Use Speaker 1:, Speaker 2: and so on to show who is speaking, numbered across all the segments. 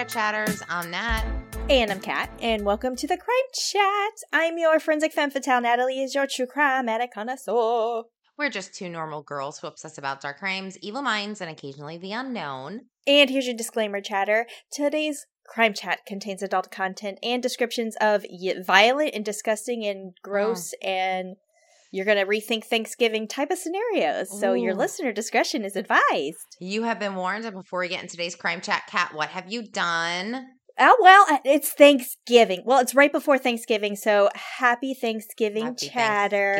Speaker 1: Minute Chatters. I'm Nat.
Speaker 2: And I'm Kat, and welcome to the Crime Chat. I'm your forensic femme fatale. Natalie is your true crime addict connoisseur.
Speaker 1: We're just two normal girls who obsess about dark crimes, evil minds, and occasionally the unknown.
Speaker 2: And here's your disclaimer, chatter. Today's Crime Chat contains adult content and descriptions of violent and disgusting and oh. gross and you're going to rethink Thanksgiving type of scenarios. So your listener discretion is advised.
Speaker 1: You have been warned. And before we get in today's crime chat, Kat, what have you done?
Speaker 2: Oh, well, it's Thanksgiving. Well, it's right before Thanksgiving. So happy Thanksgiving,
Speaker 1: Happy
Speaker 2: chatters.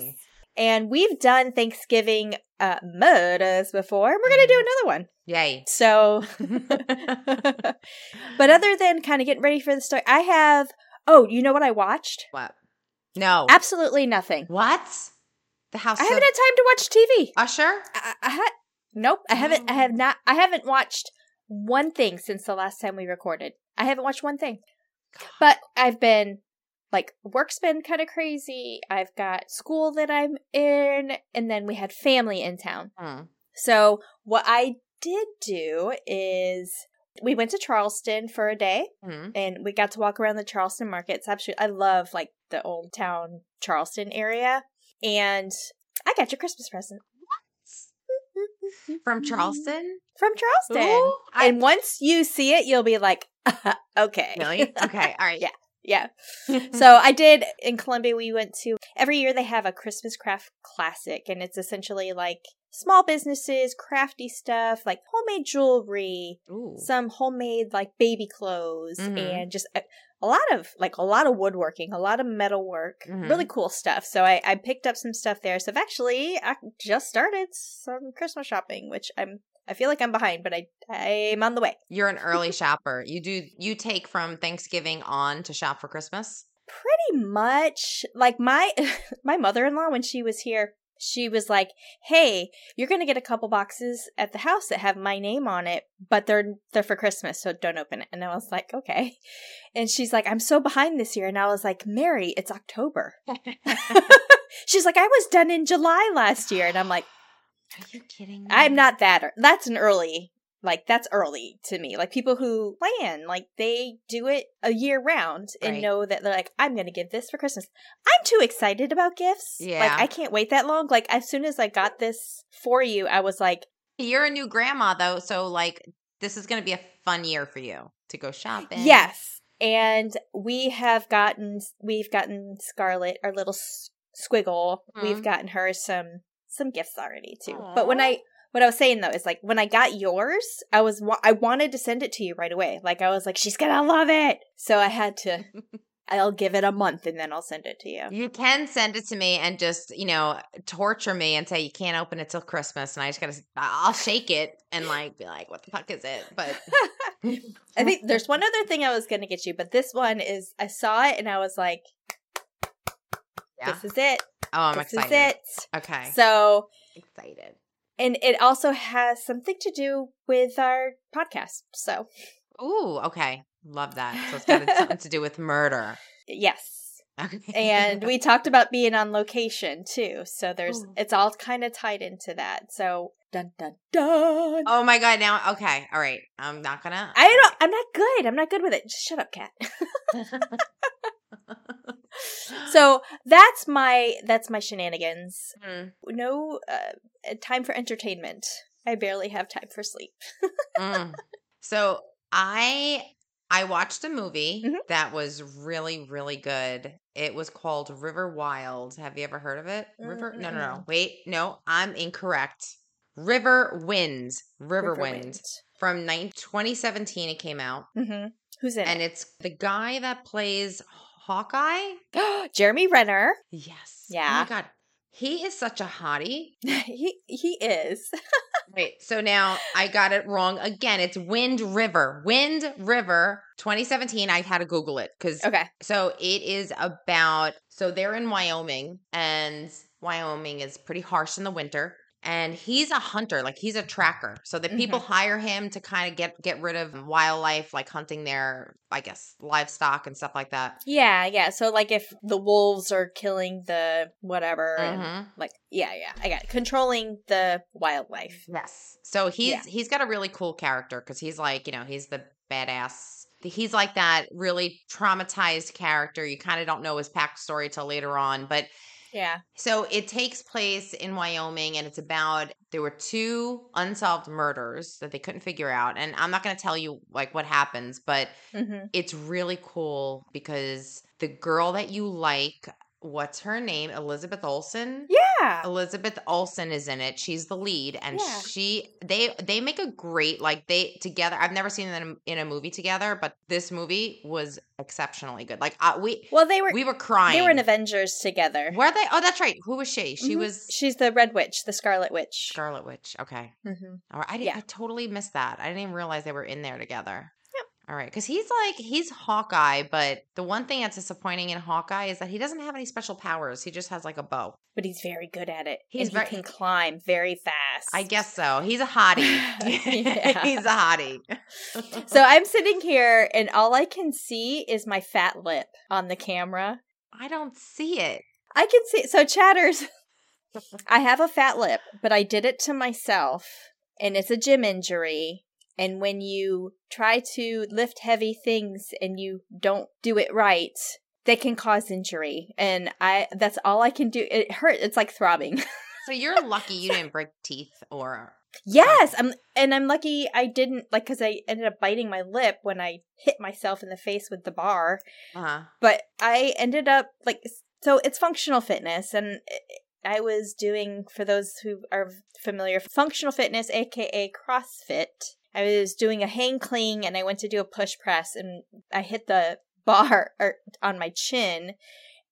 Speaker 1: Thanksgiving.
Speaker 2: And we've done Thanksgiving uh, murders before. We're going to do
Speaker 1: Mm-hmm.
Speaker 2: another one.
Speaker 1: Yay.
Speaker 2: So, but other than kind of getting ready for the story, I have. Oh, you know what I watched?
Speaker 1: what? No.
Speaker 2: Absolutely nothing.
Speaker 1: what? The House
Speaker 2: I haven't had time to watch TV.
Speaker 1: Usher?
Speaker 2: I, I had nope. I haven't. I have not. I haven't watched one thing since the last time we recorded. I haven't watched one thing. But I've been like work's been kind of crazy. I've got school that I'm in, and then we had family in town.
Speaker 1: Hmm.
Speaker 2: So what I did do is we went to Charleston for a day
Speaker 1: Hmm.
Speaker 2: and we got to walk around the Charleston market. It's absolutely I love like the old town Charleston area. And I got your Christmas present.
Speaker 1: From Charleston?
Speaker 2: From Charleston.
Speaker 1: Ooh, I-
Speaker 2: and once you see it, you'll be like, okay.
Speaker 1: really? Okay. All right.
Speaker 2: Yeah. Yeah. So I did in Columbia. We went to every year they have a Christmas craft classic, and it's essentially like small businesses, crafty stuff like homemade jewelry,
Speaker 1: Ooh.
Speaker 2: some homemade like baby clothes,
Speaker 1: Mhm.
Speaker 2: and just a, a lot of like a lot of woodworking, a lot of metal work,
Speaker 1: Mhm.
Speaker 2: really cool stuff. So I, I picked up some stuff there. So I've actually I just started some Christmas shopping, which I'm I feel like I'm behind, but I I'm on the way.
Speaker 1: You're an early shopper. You do you take from Thanksgiving on to shop for Christmas?
Speaker 2: pretty much like my my mother-in-law when she was here she was like hey you're gonna get a couple boxes at the house that have my name on it but they're they're for christmas so don't open it. And i was like okay. And she's like i'm so behind this year. And i was like mary it's october. She's like i was done in july last year. And i'm like
Speaker 1: Are you kidding me?
Speaker 2: i'm not that that's an early like that's early to me like people who plan like they do it a year round and
Speaker 1: Right.
Speaker 2: know that they're like i'm gonna give this for christmas i'm too excited about gifts
Speaker 1: Yeah.
Speaker 2: like i can't wait that long like as soon as i got this for you i was like
Speaker 1: You're a new grandma though, so like this is going to be a fun year for you to go shopping.
Speaker 2: yes and we have gotten we've gotten scarlet our little s- squiggle
Speaker 1: Mhm.
Speaker 2: we've gotten her some some gifts already too but when i what I was saying though is like when I got yours, I was wa- I wanted to send it to you right away. Like I was like, she's gonna love it. So I had to. I'll give it a month and then I'll send it to you.
Speaker 1: You can send it to me and just, you know, torture me and say you can't open it till Christmas and I just got to I'll shake it and like be like what the fuck is it? But
Speaker 2: I think there's one other thing I was gonna get you, but this one is I saw it and I was like,
Speaker 1: yeah.
Speaker 2: this is it.
Speaker 1: Oh, I'm
Speaker 2: this
Speaker 1: excited.
Speaker 2: is it.
Speaker 1: Okay.
Speaker 2: So
Speaker 1: excited.
Speaker 2: And it also has something to do with our podcast. So
Speaker 1: Ooh, okay. Love that. So it's got something to do with murder.
Speaker 2: yes.
Speaker 1: Okay.
Speaker 2: and we talked about being on location too so there's
Speaker 1: Ooh.
Speaker 2: it's all kind of tied into that so dun dun dun
Speaker 1: Oh my god, now okay. All right. I'm not to
Speaker 2: i don't i'm not good i'm not good with it just shut up Kat so that's my that's my shenanigans
Speaker 1: Mm,
Speaker 2: no uh, time for entertainment i barely have time for sleep
Speaker 1: mm. So, I I watched a movie
Speaker 2: Mhm.
Speaker 1: that was really really good. It was called River Wild. Have you ever heard of it? River? No, no, no. Wait, no, I'm incorrect. River Winds. River, Wind. From nine- 2017 it came out.
Speaker 2: hmm who's in
Speaker 1: And it's the guy that plays Hawkeye.
Speaker 2: jeremy renner
Speaker 1: Yes.
Speaker 2: Yeah.
Speaker 1: Oh my god. He is such a hottie.
Speaker 2: he he is
Speaker 1: Wait, so now I got it wrong again. It's Wind River. Wind River 2017. I had to Google it because
Speaker 2: okay
Speaker 1: so it is about so they're in Wyoming and Wyoming is pretty harsh in the winter. And he's a hunter, like he's a tracker. So that people hire him to kind of get get rid of wildlife, like hunting their, I guess, livestock and stuff like that.
Speaker 2: Yeah, yeah. So like if the wolves are killing the whatever and
Speaker 1: Mhm.
Speaker 2: like yeah, yeah. I got it. controlling the wildlife.
Speaker 1: Yes. So he's
Speaker 2: Yeah.
Speaker 1: he's got a really cool character because he's like, you know, he's the badass. He's like that really traumatized character. You kind of don't know his backstory till later on, but
Speaker 2: Yeah.
Speaker 1: so it takes place in Wyoming and it's about there were two unsolved murders that they couldn't figure out. And I'm not going to tell you like what happens, but
Speaker 2: hmm
Speaker 1: it's really cool because the girl that you like, what's her name? Elizabeth Olsen.
Speaker 2: Yeah.
Speaker 1: Elizabeth Olsen is in it. She's the lead, and
Speaker 2: Yeah.
Speaker 1: she they they make a great like they together. I've never seen them in a movie together, but this movie was exceptionally good. Like uh, we
Speaker 2: Well, they were
Speaker 1: we were crying.
Speaker 2: they were in Avengers together.
Speaker 1: Were they? Oh, that's right. Who was she? She
Speaker 2: Mhm.
Speaker 1: was
Speaker 2: She's the Red Witch, the Scarlet Witch.
Speaker 1: Scarlet Witch. Okay. All right. I, did,
Speaker 2: Yeah.
Speaker 1: I totally missed that. I didn't even realize they were in there together. All right. Because he's like, he's Hawkeye, but the one thing that's disappointing in Hawkeye is that he doesn't have any special powers. He just has like a bow.
Speaker 2: But he's very good at it.
Speaker 1: He's very-
Speaker 2: he can climb very fast.
Speaker 1: I guess so. He's a hottie. He's a hottie.
Speaker 2: So I'm sitting here, and all I can see is my fat lip on the camera.
Speaker 1: I don't see it.
Speaker 2: I can see. So chatters. I have a fat lip, but I did it to myself, and it's a gym injury. And when you try to lift heavy things and you don't do it right, they can cause injury. And I that's all I can do. It hurt. It's like throbbing.
Speaker 1: So you're lucky you didn't break teeth or.
Speaker 2: yes, I'm and I'm lucky I didn't like cuz I ended up biting my lip when I hit myself in the face with the bar.
Speaker 1: Uh-huh.
Speaker 2: but I ended up like so it's functional fitness and I was doing for those who are familiar functional fitness aka CrossFit. I was doing a hang clean and I went to do a push press and I hit the bar on my chin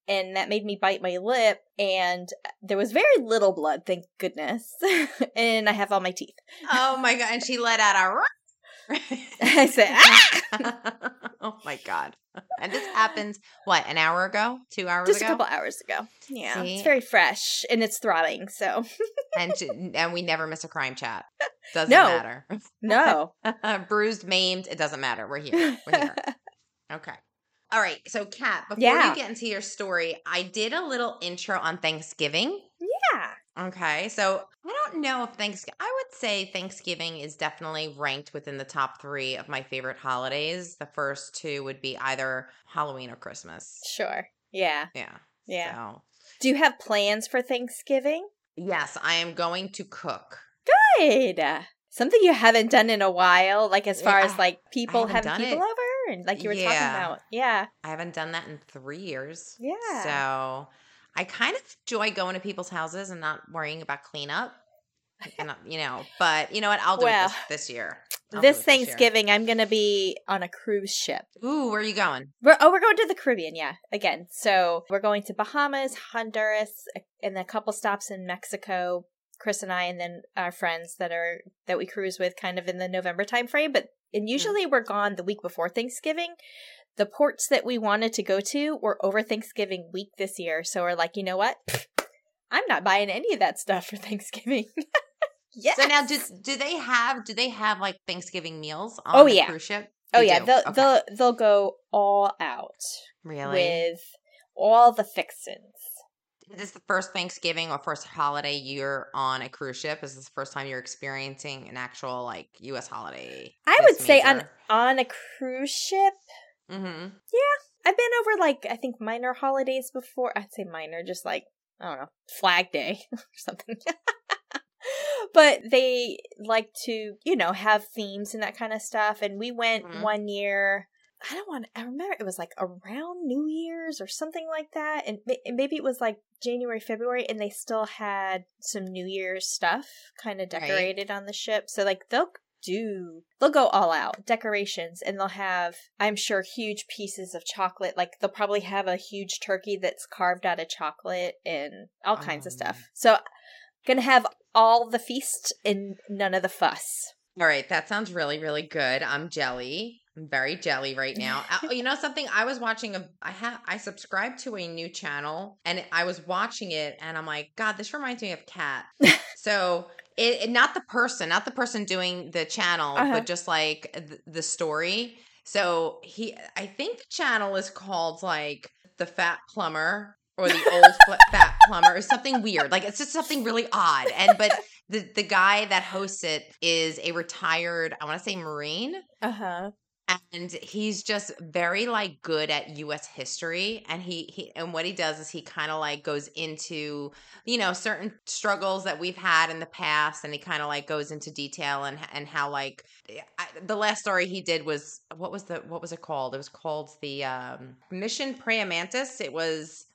Speaker 2: and that made me bite my lip and there was very little blood thank goodness and I have all my teeth.
Speaker 1: Oh my God. And she let out a.
Speaker 2: I said ah!
Speaker 1: oh my God. And this happens, what, an hour ago? Two hours ago?
Speaker 2: just a couple hours ago. Yeah,
Speaker 1: See?
Speaker 2: it's very fresh and it's throbbing so
Speaker 1: and and we never miss a crime chat. Doesn't
Speaker 2: No.
Speaker 1: matter.
Speaker 2: no.
Speaker 1: Bruised, maimed, it doesn't matter. We're here. We're here. Okay. All right. So, Kat, before
Speaker 2: Yeah.
Speaker 1: you get into your story, I did a little intro on Thanksgiving.
Speaker 2: yeah.
Speaker 1: Okay. So, I don't know if Thanksgiving, I would say Thanksgiving is definitely ranked within the top three of my favorite holidays. The first two would be either Halloween or Christmas.
Speaker 2: Sure. Yeah.
Speaker 1: Yeah.
Speaker 2: Yeah.
Speaker 1: So,
Speaker 2: Do you have plans for Thanksgiving?
Speaker 1: yes, I am going to cook.
Speaker 2: Good. Something you haven't done in a while, like as far
Speaker 1: I-
Speaker 2: as like people having people
Speaker 1: it.
Speaker 2: over and like you were
Speaker 1: Yeah.
Speaker 2: talking about. Yeah.
Speaker 1: I haven't done that in three years.
Speaker 2: Yeah.
Speaker 1: So I kind of enjoy going to people's houses and not worrying about cleanup. And, uh, you know, but you know what? I'll do
Speaker 2: Well,
Speaker 1: it this, this year. I'll
Speaker 2: this
Speaker 1: do it year.
Speaker 2: Thanksgiving, I'm going to be on a cruise ship.
Speaker 1: Ooh, where are you going?
Speaker 2: We're, oh, we're going to the Caribbean, yeah, again. So we're going to Bahamas, Honduras, and a couple stops in Mexico. Chris and I, and then our friends that are that we cruise with, kind of in the November timeframe. But and usually we're gone the week before Thanksgiving. The ports that we wanted to go to were over Thanksgiving week this year, so we're like, you know what? I'm not buying any of that stuff for Thanksgiving. yes.
Speaker 1: So now, do do they have do they have like Thanksgiving meals on
Speaker 2: Oh,
Speaker 1: the
Speaker 2: yeah.
Speaker 1: cruise ship?
Speaker 2: oh
Speaker 1: They
Speaker 2: yeah,
Speaker 1: do?
Speaker 2: they'll
Speaker 1: Okay.
Speaker 2: they'll they'll go all out
Speaker 1: really.
Speaker 2: with all the fixins.
Speaker 1: Is this the first Thanksgiving or first holiday you're on a cruise ship? Is this the first time you're experiencing an actual like U.S. holiday?
Speaker 2: I would say on on a cruise ship.
Speaker 1: Mm-hmm.
Speaker 2: Yeah, I've been over like I think minor holidays before. I'd say minor, just like I don't know, Flag Day or something. but they like to, you know, have themes and that kind of stuff. And we went
Speaker 1: Mhm.
Speaker 2: one year. I don't want. I remember it was like around New Year's or something like that, and and maybe it was like January, February, and they still had some New Year's stuff kind of
Speaker 1: Right.
Speaker 2: decorated on the ship. So like they'll do they'll go all out decorations and they'll have i'm sure huge pieces of chocolate like they'll probably have a huge turkey that's carved out of chocolate and all kinds of
Speaker 1: Um.
Speaker 2: stuff so gonna have all the feast and none of the fuss
Speaker 1: All right, that sounds really, really good. I'm jelly. I'm very jelly right now. Uh, you know something? I was watching a. I have. I subscribed to a new channel, and I was watching it, and I'm like, God, this reminds me of Kat. so it, not the person, not the person doing the channel,
Speaker 2: Uh-huh.
Speaker 1: but just like th- the story. So he, I think the channel is called like the Fat Plumber or the Old Fat Plumber or something weird. Like it's just something really odd. And but the the guy that hosts it is a retired, I want to say Marine.
Speaker 2: uh-huh
Speaker 1: and he's just very like good at US history and he, he and what he does is he kind of like goes into you know certain struggles that we've had in the past and he kind of like goes into detail and and how like I, the last story he did was what was the what was it called? It was called the um mission Praying Mantis it was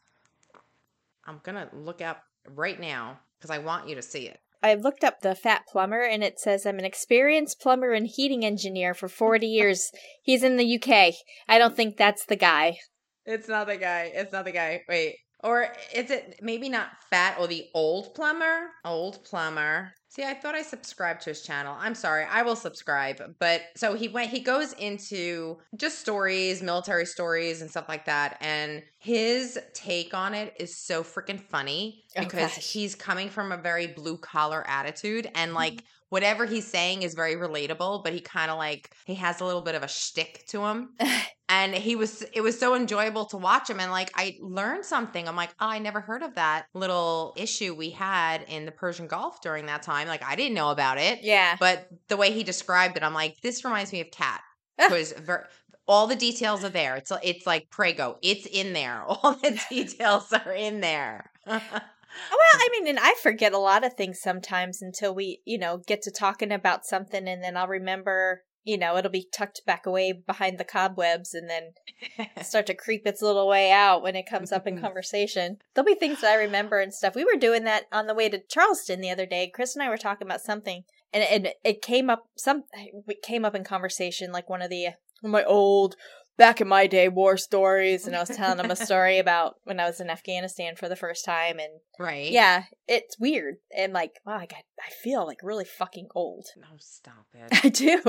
Speaker 1: I'm going to look up right now because I want you to see it
Speaker 2: I looked up the fat plumber and it says I'm an experienced plumber and heating engineer for 40 years. He's in the UK. I don't think that's the guy.
Speaker 1: It's not the guy. It's not the guy. Wait. Or is it maybe not fat or the old plumber? Old plumber. See, I thought I subscribed to his channel. I'm sorry. I will subscribe. But so he went he goes into just stories, military stories and stuff like that and his take on it is so freaking funny
Speaker 2: Oh,
Speaker 1: because
Speaker 2: gosh.
Speaker 1: he's coming from a very blue collar attitude and mm-hmm. like whatever he's saying is very relatable, but he kind of like he has a little bit of a shtick to him and he was it was so enjoyable to watch him and like i learned something. I'm like oh i never heard of that little issue we had in the persian gulf during that time. Like i didn't know about it
Speaker 2: Yeah.
Speaker 1: but the way he described it i'm like this reminds me of Kat because ver- all the details are there. It's it's like prego. It's in there. All the details are in there.
Speaker 2: Oh, well, I mean, and I forget a lot of things sometimes until we, you know, get to talking about something and then I'll remember, you know, it'll be tucked back away behind the cobwebs and then start to creep its little way out when it comes up in conversation. There'll be things that I remember and stuff. We were doing that on the way to Charleston the other day. Chris and I were talking about something and and it came up some it came up in conversation like one of the my old back in my day war stories and I was telling him a story about when I was in Afghanistan for the first time and
Speaker 1: right
Speaker 2: yeah, it's weird and like wow, I got I feel like really fucking old.
Speaker 1: no stop it
Speaker 2: I do.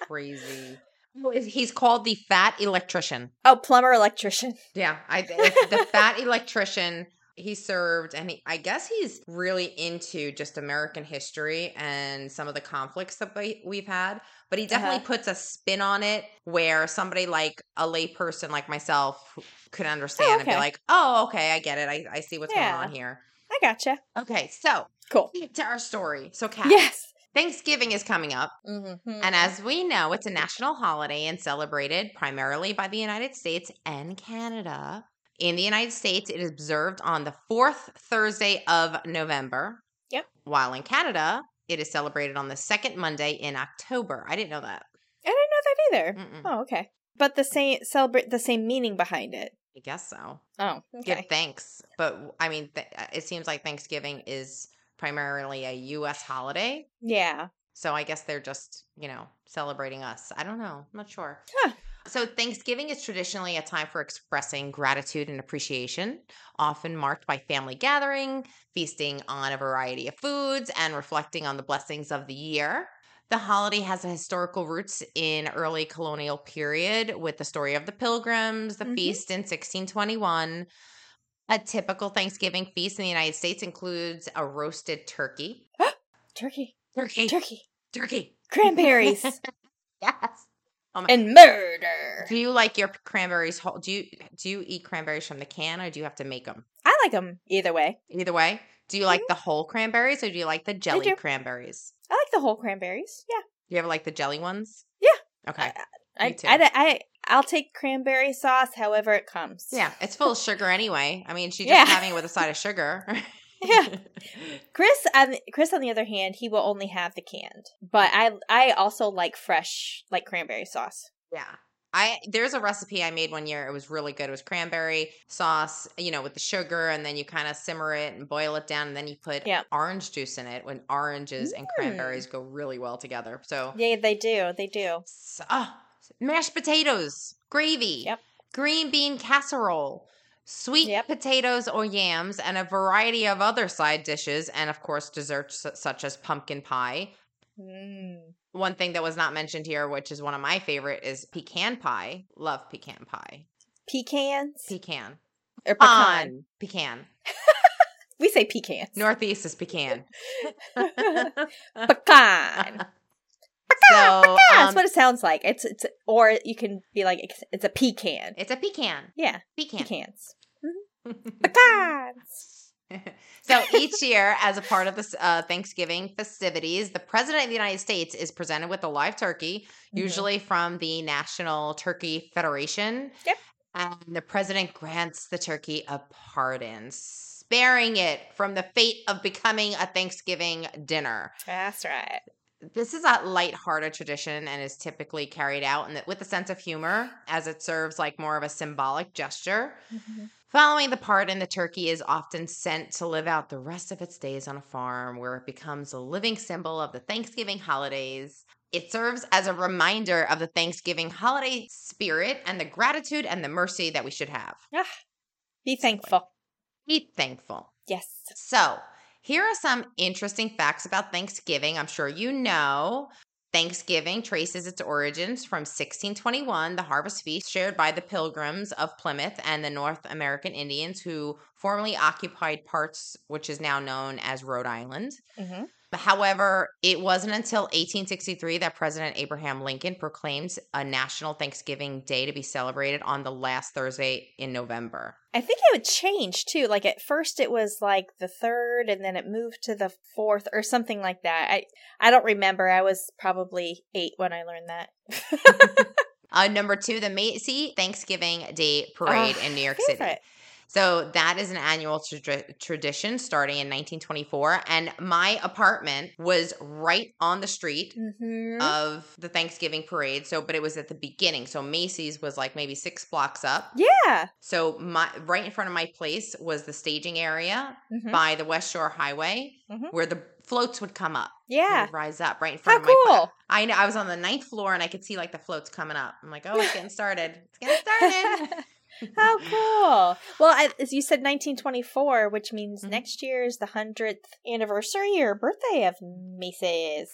Speaker 1: crazy he's called the fat electrician
Speaker 2: Oh, plumber electrician.
Speaker 1: Yeah, I the fat electrician he served and he, I guess he's really into just American history and some of the conflicts that we, we've had, but he definitely
Speaker 2: Uh-huh.
Speaker 1: puts a spin on it where somebody like a layperson like myself could understand and be like, "Oh, okay, I get it. I, I see what's
Speaker 2: Yeah.
Speaker 1: going on here."
Speaker 2: I gotcha.
Speaker 1: Okay, so
Speaker 2: Cool.
Speaker 1: to our story. So, Kat,
Speaker 2: Yes.
Speaker 1: Thanksgiving is coming up.
Speaker 2: Mm-hmm.
Speaker 1: And as we know, it's a national holiday and celebrated primarily by the United States and Canada. In the United States, it is observed on the fourth Thursday of November.
Speaker 2: Yep.
Speaker 1: While in Canada, it is celebrated on the second Monday in October. I didn't know that.
Speaker 2: I didn't know that either.
Speaker 1: Mm-mm.
Speaker 2: Oh, okay. But the same celebrate the same meaning behind it.
Speaker 1: I guess so.
Speaker 2: Oh,
Speaker 1: Give thanks. But I mean, th- uh, it seems like Thanksgiving is primarily a U.S. holiday.
Speaker 2: Yeah.
Speaker 1: So I guess they're just, you know, celebrating us. I don't know. I'm not sure.
Speaker 2: Huh.
Speaker 1: So Thanksgiving is traditionally a time for expressing gratitude and appreciation, often marked by family gathering, feasting on a variety of foods, and reflecting on the blessings of the year. The holiday has historical roots in early colonial period with the story of the pilgrims, the
Speaker 2: Mhm.
Speaker 1: feast in 1621. A typical Thanksgiving feast in the United States includes a roasted turkey.
Speaker 2: Turkey.
Speaker 1: Turkey.
Speaker 2: Turkey.
Speaker 1: Turkey.
Speaker 2: Cranberries.
Speaker 1: Yes. Oh
Speaker 2: and murder.
Speaker 1: Do you like your cranberries whole? Do you do you eat cranberries from the can or do you have to make them?
Speaker 2: I like them either way.
Speaker 1: Either way. Do you like mm-hmm. the whole cranberries or do you like the jelly
Speaker 2: do.
Speaker 1: cranberries?
Speaker 2: I like the whole cranberries. Yeah.
Speaker 1: You ever like the jelly ones?
Speaker 2: Yeah.
Speaker 1: Okay.
Speaker 2: I,
Speaker 1: Me too.
Speaker 2: I, I, I'll take cranberry sauce however it comes.
Speaker 1: Yeah, it's full of sugar anyway. I mean, she's
Speaker 2: Yeah.
Speaker 1: just having it with a side of sugar.
Speaker 2: Yeah. Chris, on Chris, on the other hand, he will only have the canned. But I, I also like fresh, like cranberry sauce.
Speaker 1: yeah. I there's a recipe I made one year. It was really good. It was cranberry sauce, you know, with the sugar, and then you kind of simmer it and boil it down, and then you put
Speaker 2: Yeah.
Speaker 1: orange juice in it. When oranges and
Speaker 2: Mm.
Speaker 1: cranberries go really well together. So
Speaker 2: Yeah, they do. They do.
Speaker 1: S- ah, mashed potatoes, gravy,
Speaker 2: Yep.
Speaker 1: green bean casserole, sweet
Speaker 2: Yep.
Speaker 1: potatoes or yams, and a variety of other side dishes, and of course, desserts such as pumpkin pie.
Speaker 2: Mm.
Speaker 1: One thing that was not mentioned here, which is one of my favorite, is pecan pie. Love pecan pie.
Speaker 2: Pecans
Speaker 1: Pecan.
Speaker 2: or pecan.
Speaker 1: On. Pecan.
Speaker 2: We say pecans.
Speaker 1: Northeast is pecan.
Speaker 2: Pecan.
Speaker 1: so
Speaker 2: That's
Speaker 1: um,
Speaker 2: what it sounds like. It's it's or you can be like it's, it's a pecan.
Speaker 1: it's a pecan.
Speaker 2: Yeah,
Speaker 1: Pecan.
Speaker 2: pecans. Pecans.
Speaker 1: so each year, as a part of the uh, Thanksgiving festivities, the President of the United States is presented with a live turkey,
Speaker 2: Mhm.
Speaker 1: usually from the National Turkey Federation.
Speaker 2: Yep.
Speaker 1: And the president grants the turkey a pardon, sparing it from the fate of becoming a Thanksgiving dinner.
Speaker 2: That's right.
Speaker 1: This is a lighthearted tradition and is typically carried out in the, with a sense of humor, as it serves like more of a symbolic gesture.
Speaker 2: Mhm.
Speaker 1: Following the pardon, the turkey is often sent to live out the rest of its days on a farm where it becomes a living symbol of the Thanksgiving holidays. It serves as a reminder of the Thanksgiving holiday spirit and the gratitude and the mercy that we should have.
Speaker 2: Be thankful.
Speaker 1: Be thankful.
Speaker 2: Yes.
Speaker 1: So, here are some interesting facts about Thanksgiving. I'm sure you know. Thanksgiving traces its origins from 1621, the harvest feast shared by the Pilgrims of Plymouth and the North American Indians who formerly occupied parts which is now known as Rhode Island.
Speaker 2: hmm
Speaker 1: However, it wasn't until 1863 that President Abraham Lincoln proclaimed a national Thanksgiving Day to be celebrated on the last Thursday in November.
Speaker 2: I think it would change too. Like at first it was like the third and then it moved to the fourth or something like that. I I don't remember. I was probably eight when I learned that.
Speaker 1: Uh, number two, the Macy Thanksgiving Day Parade
Speaker 2: Oh,
Speaker 1: in New York City.
Speaker 2: favorite.
Speaker 1: So that is an annual tra- tradition starting in 1924, and my apartment was right on the street
Speaker 2: Mhm.
Speaker 1: of the Thanksgiving parade. So, but it was at the beginning. So Macy's was like maybe six blocks up.
Speaker 2: yeah.
Speaker 1: So my right in front of my place was the staging area
Speaker 2: Mhm.
Speaker 1: by the West Shore Highway,
Speaker 2: Mhm.
Speaker 1: where the floats would come up.
Speaker 2: Yeah.
Speaker 1: rise up right in
Speaker 2: How
Speaker 1: front of my
Speaker 2: cool.
Speaker 1: I know. I was on the ninth floor and I could see like the floats coming up. I'm like, oh, it's getting started. It's getting started.
Speaker 2: How cool. Well, I, as you said, 1924, which means
Speaker 1: Mhm.
Speaker 2: next year is the 100th anniversary or birthday of Macy's,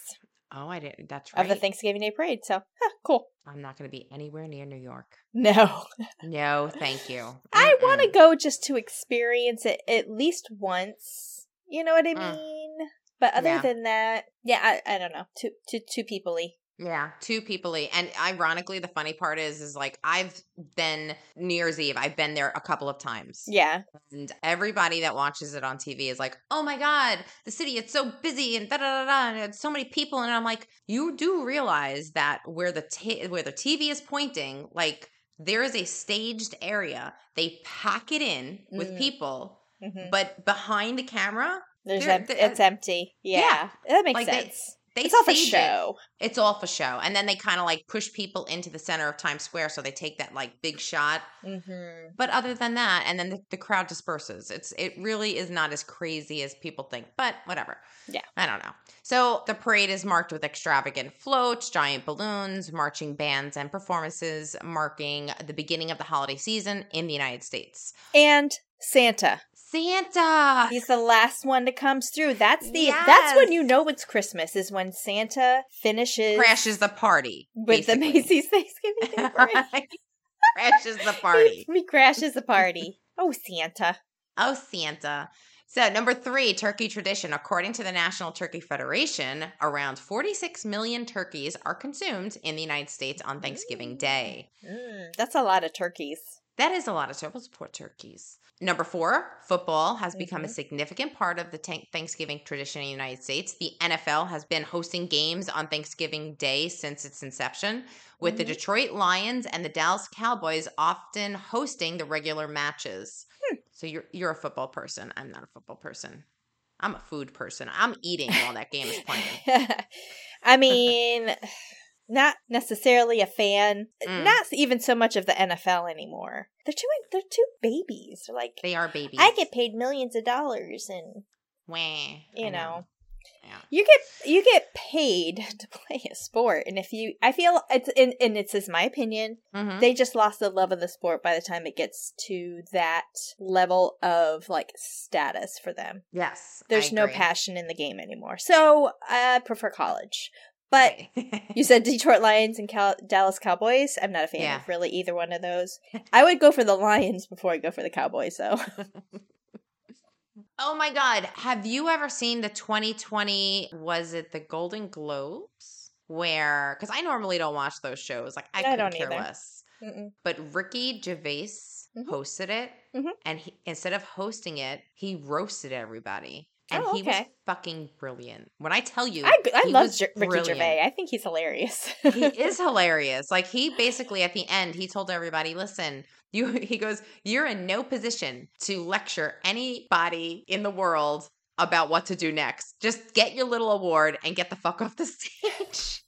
Speaker 1: oh, I didn't. That's right.
Speaker 2: of the Thanksgiving Day Parade. So, huh, cool.
Speaker 1: I'm not going to be anywhere near New York.
Speaker 2: No.
Speaker 1: No, thank you.
Speaker 2: I want to go just to experience it at least once. You know what I
Speaker 1: Mm.
Speaker 2: mean? But other
Speaker 1: Yeah.
Speaker 2: than that, yeah, I, I don't know. Too too too peoply.
Speaker 1: Yeah, two people. And ironically, the funny part is, is like I've been New Year's Eve. I've been there a couple of times.
Speaker 2: Yeah.
Speaker 1: And everybody that watches it on TV is like, "Oh my god, the city it's so busy and da da da da, and it's so many people." And I'm like, "You do realize that where the where the TV is pointing, like there is a staged area. They pack it in with
Speaker 2: Mm.
Speaker 1: people,
Speaker 2: hmm
Speaker 1: but behind the camera,
Speaker 2: There's
Speaker 1: There-
Speaker 2: em- it's empty. Yeah,
Speaker 1: yeah.
Speaker 2: that makes
Speaker 1: Like,
Speaker 2: sense.
Speaker 1: they
Speaker 2: it's all for
Speaker 1: stage it.
Speaker 2: show.
Speaker 1: It's all for show, and then they kind of like push people into the center of Times Square, so they take that like big shot.
Speaker 2: Mm-hmm.
Speaker 1: But other than that, and then the, the crowd disperses. It's it really is not as crazy as people think, but whatever.
Speaker 2: Yeah.
Speaker 1: I don't know. So the parade is marked with extravagant floats, giant balloons, marching bands, and performances marking the beginning of the holiday season in the United States.
Speaker 2: And Santa.
Speaker 1: Santa.
Speaker 2: He's the last one that comes through. That's the that's when you know it's Christmas is when Santa finishes
Speaker 1: crashes the party
Speaker 2: with the. Macy's Thanksgiving Day Parade.
Speaker 1: crashes the party.
Speaker 2: he crashes the party. Oh, Santa.
Speaker 1: Oh, Santa. So, number three, turkey tradition. According to the National Turkey Federation, around 46 million turkeys are consumed in the United States on Thanksgiving Day.
Speaker 2: Mm, that's a lot of turkeys.
Speaker 1: That is a lot of turkeys. Poor turkeys. Number four, football has become a
Speaker 2: Mhm.
Speaker 1: significant part of the Thanksgiving tradition in the United States. The NFL has been hosting games on Thanksgiving Day since its inception, with the
Speaker 2: Mhm.
Speaker 1: Detroit Lions and the Dallas Cowboys often hosting the regular matches.
Speaker 2: Hmm.
Speaker 1: So you're you're a football person. I'm not a football person. I'm a food person. I'm eating while that game is playing.
Speaker 2: I mean, not necessarily a fan.
Speaker 1: Mm.
Speaker 2: Not even so much of the NFL anymore. They're two. They're two babies. They're like
Speaker 1: They are babies.
Speaker 2: I get paid millions of dollars, and
Speaker 1: Wah,
Speaker 2: you know.
Speaker 1: Yeah.
Speaker 2: You get you get paid to play a sport, and if you, I feel it's and, and it's is my opinion.
Speaker 1: Mhm.
Speaker 2: They just lost the love of the sport by the time it gets to that level of like status for them.
Speaker 1: yes.
Speaker 2: There's no passion in the game anymore. So I prefer college. But you said Detroit Lions and Cal- Dallas Cowboys. I'm not a fan
Speaker 1: Yeah.
Speaker 2: of really either one of those. I would go for the Lions before I go for the Cowboys, though.
Speaker 1: Oh my God. Have you ever seen the 2020? Was it the Golden Globes? Where, because I normally don't watch those shows. Like, I,
Speaker 2: I
Speaker 1: couldn't
Speaker 2: don't
Speaker 1: care
Speaker 2: either.
Speaker 1: less.
Speaker 2: Mm-mm.
Speaker 1: But Ricky Gervais
Speaker 2: Mhm.
Speaker 1: hosted it,
Speaker 2: Mhm.
Speaker 1: and he, instead of hosting it, he roasted everybody, and
Speaker 2: Oh,
Speaker 1: he was fucking brilliant. When I tell you,
Speaker 2: I, I
Speaker 1: he
Speaker 2: love
Speaker 1: was
Speaker 2: Ger- Ricky
Speaker 1: brilliant.
Speaker 2: Gervais. I think he's hilarious.
Speaker 1: he is hilarious. Like he basically at the end, he told everybody, "Listen, you." He goes, "You're in no position to lecture anybody in the world." About what to do next. Just get your little award and get the fuck off the stage.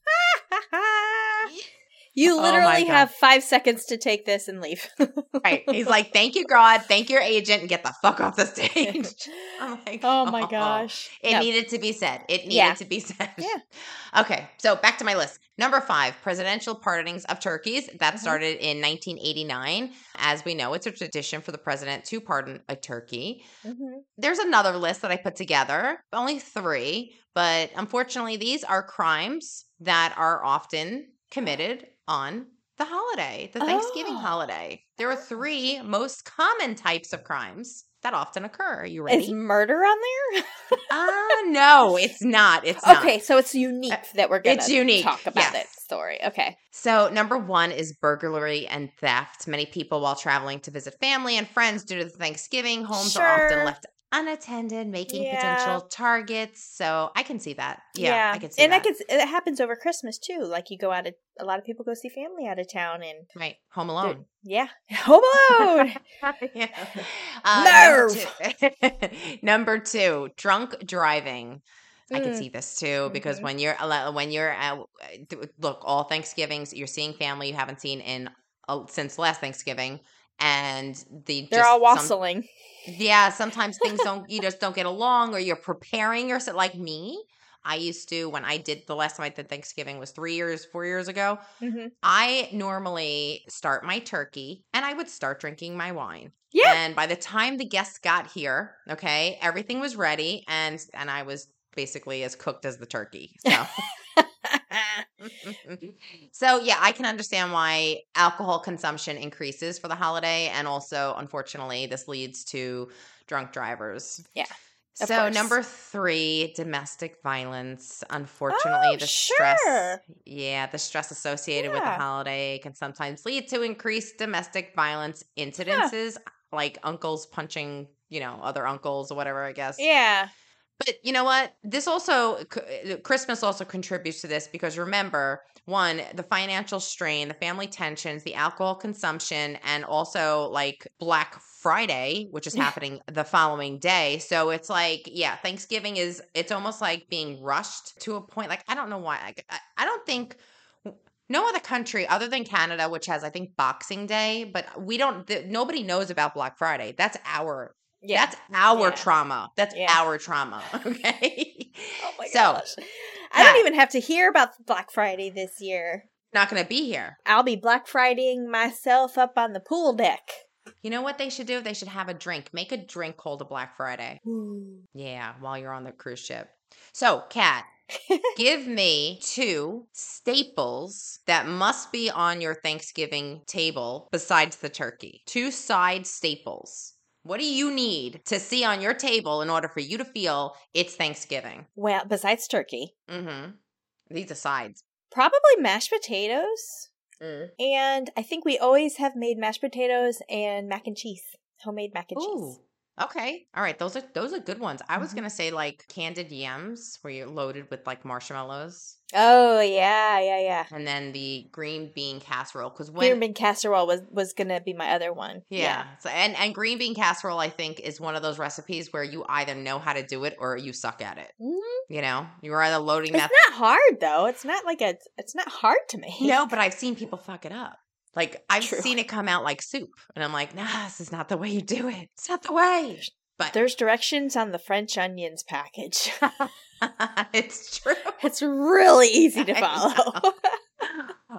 Speaker 2: You
Speaker 1: Oh
Speaker 2: literally
Speaker 1: God.
Speaker 2: have five seconds to take this and leave.
Speaker 1: right. He's like, thank you, God. Thank your agent and get the fuck off the stage. I'm like,
Speaker 2: oh my gosh.
Speaker 1: It
Speaker 2: No.
Speaker 1: needed to be said. It needed
Speaker 2: Yeah.
Speaker 1: to be said.
Speaker 2: Yeah.
Speaker 1: Okay, so back to my list. Number five, presidential pardonings of turkeys. That
Speaker 2: Mhm.
Speaker 1: started in 1989. As we know, it's a tradition for the president to pardon a turkey.
Speaker 2: Mhm.
Speaker 1: There's another list that I put together, only three, but unfortunately, these are crimes that are often committed on the holiday, the Thanksgiving
Speaker 2: Oh.
Speaker 1: holiday. There are three most common types of crimes that often occur. Are you ready?
Speaker 2: Is murder on there?
Speaker 1: Ah, no, it's not. It's not.
Speaker 2: okay, so it's unique that we're going to talk about
Speaker 1: yes.
Speaker 2: it. Story. Okay.
Speaker 1: So, number one is burglary and theft. Many people, while traveling to visit family and friends due to the Thanksgiving, homes are often left unattended, making
Speaker 2: Yeah.
Speaker 1: potential targets. So, I can see that. Yeah, I can see
Speaker 2: and
Speaker 1: that.
Speaker 2: I can. It happens over Christmas too. Like you go out of. A lot of people go see family out of town, and
Speaker 1: right, Home Alone.
Speaker 2: yeah, Home Alone.
Speaker 1: yeah. Uh. Number two, number two, drunk driving. I can
Speaker 2: Mm.
Speaker 1: see this too because
Speaker 2: Mhm.
Speaker 1: when you're when you're at, look all Thanksgivings you're seeing family you haven't seen in uh, since last Thanksgiving and the
Speaker 2: They're all
Speaker 1: some-
Speaker 2: wassailing.
Speaker 1: yeah sometimes things don't you just don't get along or you're preparing yourself like me I used to when I did the last time I did Thanksgiving was three years four years ago
Speaker 2: hmm
Speaker 1: I normally start my turkey and I would start drinking my wine
Speaker 2: Yeah.
Speaker 1: and by the time the guests got here, okay, everything was ready and and I was basically as cooked as the turkey. So So yeah, I can understand why alcohol consumption increases for the holiday and also unfortunately this leads to drunk drivers.
Speaker 2: Yeah, of
Speaker 1: So
Speaker 2: course.
Speaker 1: number 3, domestic violence. Oh, unfortunately,
Speaker 2: Oh,
Speaker 1: the stress yeah, the stress associated with the holiday can sometimes lead to increased domestic violence incidences, like uncles punching, you know, other uncles or whatever, I guess.
Speaker 2: yeah.
Speaker 1: But you know what? This also, uh, Christmas also contributes to this because remember, one, the financial strain, the family tensions, the alcohol consumption, and also like Black Friday, which is happening the following day. So it's like, yeah, Thanksgiving is, it's almost like being rushed to a point. Like, I don't know why. Like, I, I don't think. No other country other than Canada, which has, I think, Boxing Day, but we don't, th- nobody knows about Black Friday. That's our
Speaker 2: Yeah.
Speaker 1: that's our
Speaker 2: Yeah.
Speaker 1: trauma. That's
Speaker 2: Yeah.
Speaker 1: our trauma. Okay.
Speaker 2: oh my
Speaker 1: so,
Speaker 2: gosh. I don't even have to hear about Black Friday this year.
Speaker 1: Not going to be here.
Speaker 2: I'll be Black Fridaying myself up on the pool deck.
Speaker 1: You know what they should do? They should have a drink. Make a drink called a Black Friday. Yeah, while you're on the cruise ship. So, Kat, give me two staples that must be on your Thanksgiving table besides the turkey. Two side staples. What do you need to see on your table in order for you to feel it's Thanksgiving?
Speaker 2: Well, besides turkey,
Speaker 1: Mm-hmm. These are sides.
Speaker 2: probably mashed potatoes. And I think we always have made mashed potatoes and mac and cheese, homemade mac and
Speaker 1: Ooh.
Speaker 2: cheese.
Speaker 1: Okay. All right. Those are those are good ones. I was
Speaker 2: Mhm.
Speaker 1: gonna say like candied yams where you're loaded with like marshmallows.
Speaker 2: Oh yeah, yeah, yeah.
Speaker 1: And then the green bean casserole. Because when
Speaker 2: Green bean casserole was was gonna be my other one.
Speaker 1: yeah. So and, and green bean casserole I think is one of those recipes where you either know how to do it or you suck at it.
Speaker 2: Mhm.
Speaker 1: You know? You're either loading
Speaker 2: It's
Speaker 1: that
Speaker 2: not hard though. It's not like a. It's not hard to make.
Speaker 1: No, but I've seen people fuck it up. Like I've
Speaker 2: True.
Speaker 1: seen it come out like soup. And I'm like, nah, this is not the way you do it. It's not the way. But
Speaker 2: There's directions on the French onions package.
Speaker 1: it's true.
Speaker 2: it's really easy to follow.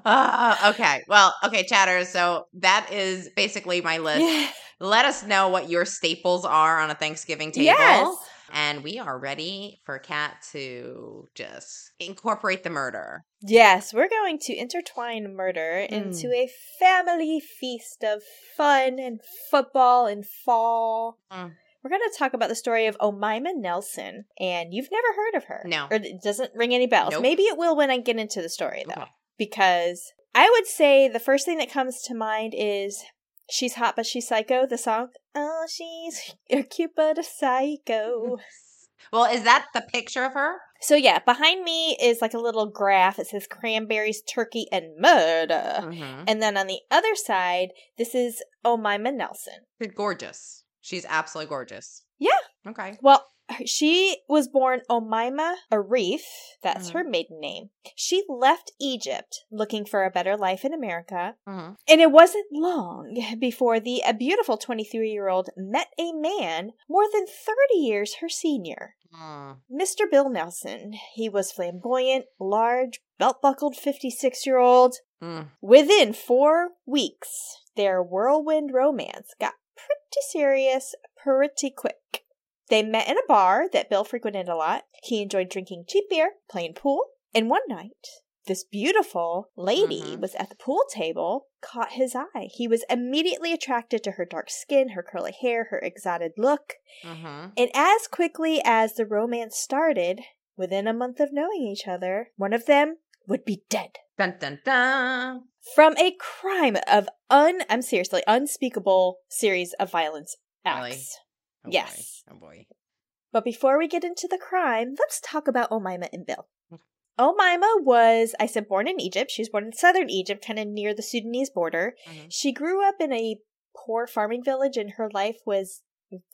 Speaker 1: Uh, okay. Well, okay, chatters. So that is basically my list.
Speaker 2: Yeah.
Speaker 1: Let us know what your staples are on a Thanksgiving table.
Speaker 2: Yes.
Speaker 1: And we are ready for Kat to just incorporate the murder.
Speaker 2: Yes, we're going to intertwine murder into a family feast of fun and football and fall.
Speaker 1: Mm.
Speaker 2: We're going to talk about the story of Omaima Nelson, and you've never heard of her.
Speaker 1: No.
Speaker 2: Or it doesn't ring any bells.
Speaker 1: Nope.
Speaker 2: Maybe it will when I get into the story, though.
Speaker 1: Okay.
Speaker 2: Because I would say the first thing that comes to mind is She's hot, but she's psycho. The song. Oh, she's cute, but a psycho.
Speaker 1: Well, is that the picture of her?
Speaker 2: So yeah, behind me is like a little graph. It says cranberries, turkey, and murder.
Speaker 1: Mm-hmm.
Speaker 2: And then on the other side, this is Omaima Nelson.
Speaker 1: She's gorgeous. She's absolutely gorgeous.
Speaker 2: Yeah.
Speaker 1: Okay.
Speaker 2: Well, she was born Omaima Arif. That's
Speaker 1: Mhm.
Speaker 2: her maiden name. She left Egypt looking for a better life in America.
Speaker 1: Mm-hmm.
Speaker 2: And it wasn't long before the a beautiful 23 year old met a man more than 30 years her senior.
Speaker 1: Mm.
Speaker 2: Mr. Bill Nelson. He was flamboyant, large, belt buckled 56 year old.
Speaker 1: Mm.
Speaker 2: Within four weeks, their whirlwind romance got pretty serious pretty quick. They met in a bar that Bill frequented a lot. He enjoyed drinking cheap beer, playing pool, and one night, this beautiful lady
Speaker 1: Mhm.
Speaker 2: was at the pool table, caught his eye. He was immediately attracted to her dark skin, her curly hair, her exotic look,
Speaker 1: Mm-hmm.
Speaker 2: and as quickly as the romance started, within a month of knowing each other, one of them would be dead
Speaker 1: Dun dun dun.
Speaker 2: from a crime of un I'm seriously unspeakable series of violence acts.
Speaker 1: Really? Oh
Speaker 2: Yes.
Speaker 1: Boy. Oh boy.
Speaker 2: But before we get into the crime, let's talk about Omaima and Bill.
Speaker 1: Okay.
Speaker 2: Omaima was, I said, born in Egypt. She was born in southern Egypt, kind of near the Sudanese border.
Speaker 1: Mhm.
Speaker 2: She grew up in a poor farming village, and her life was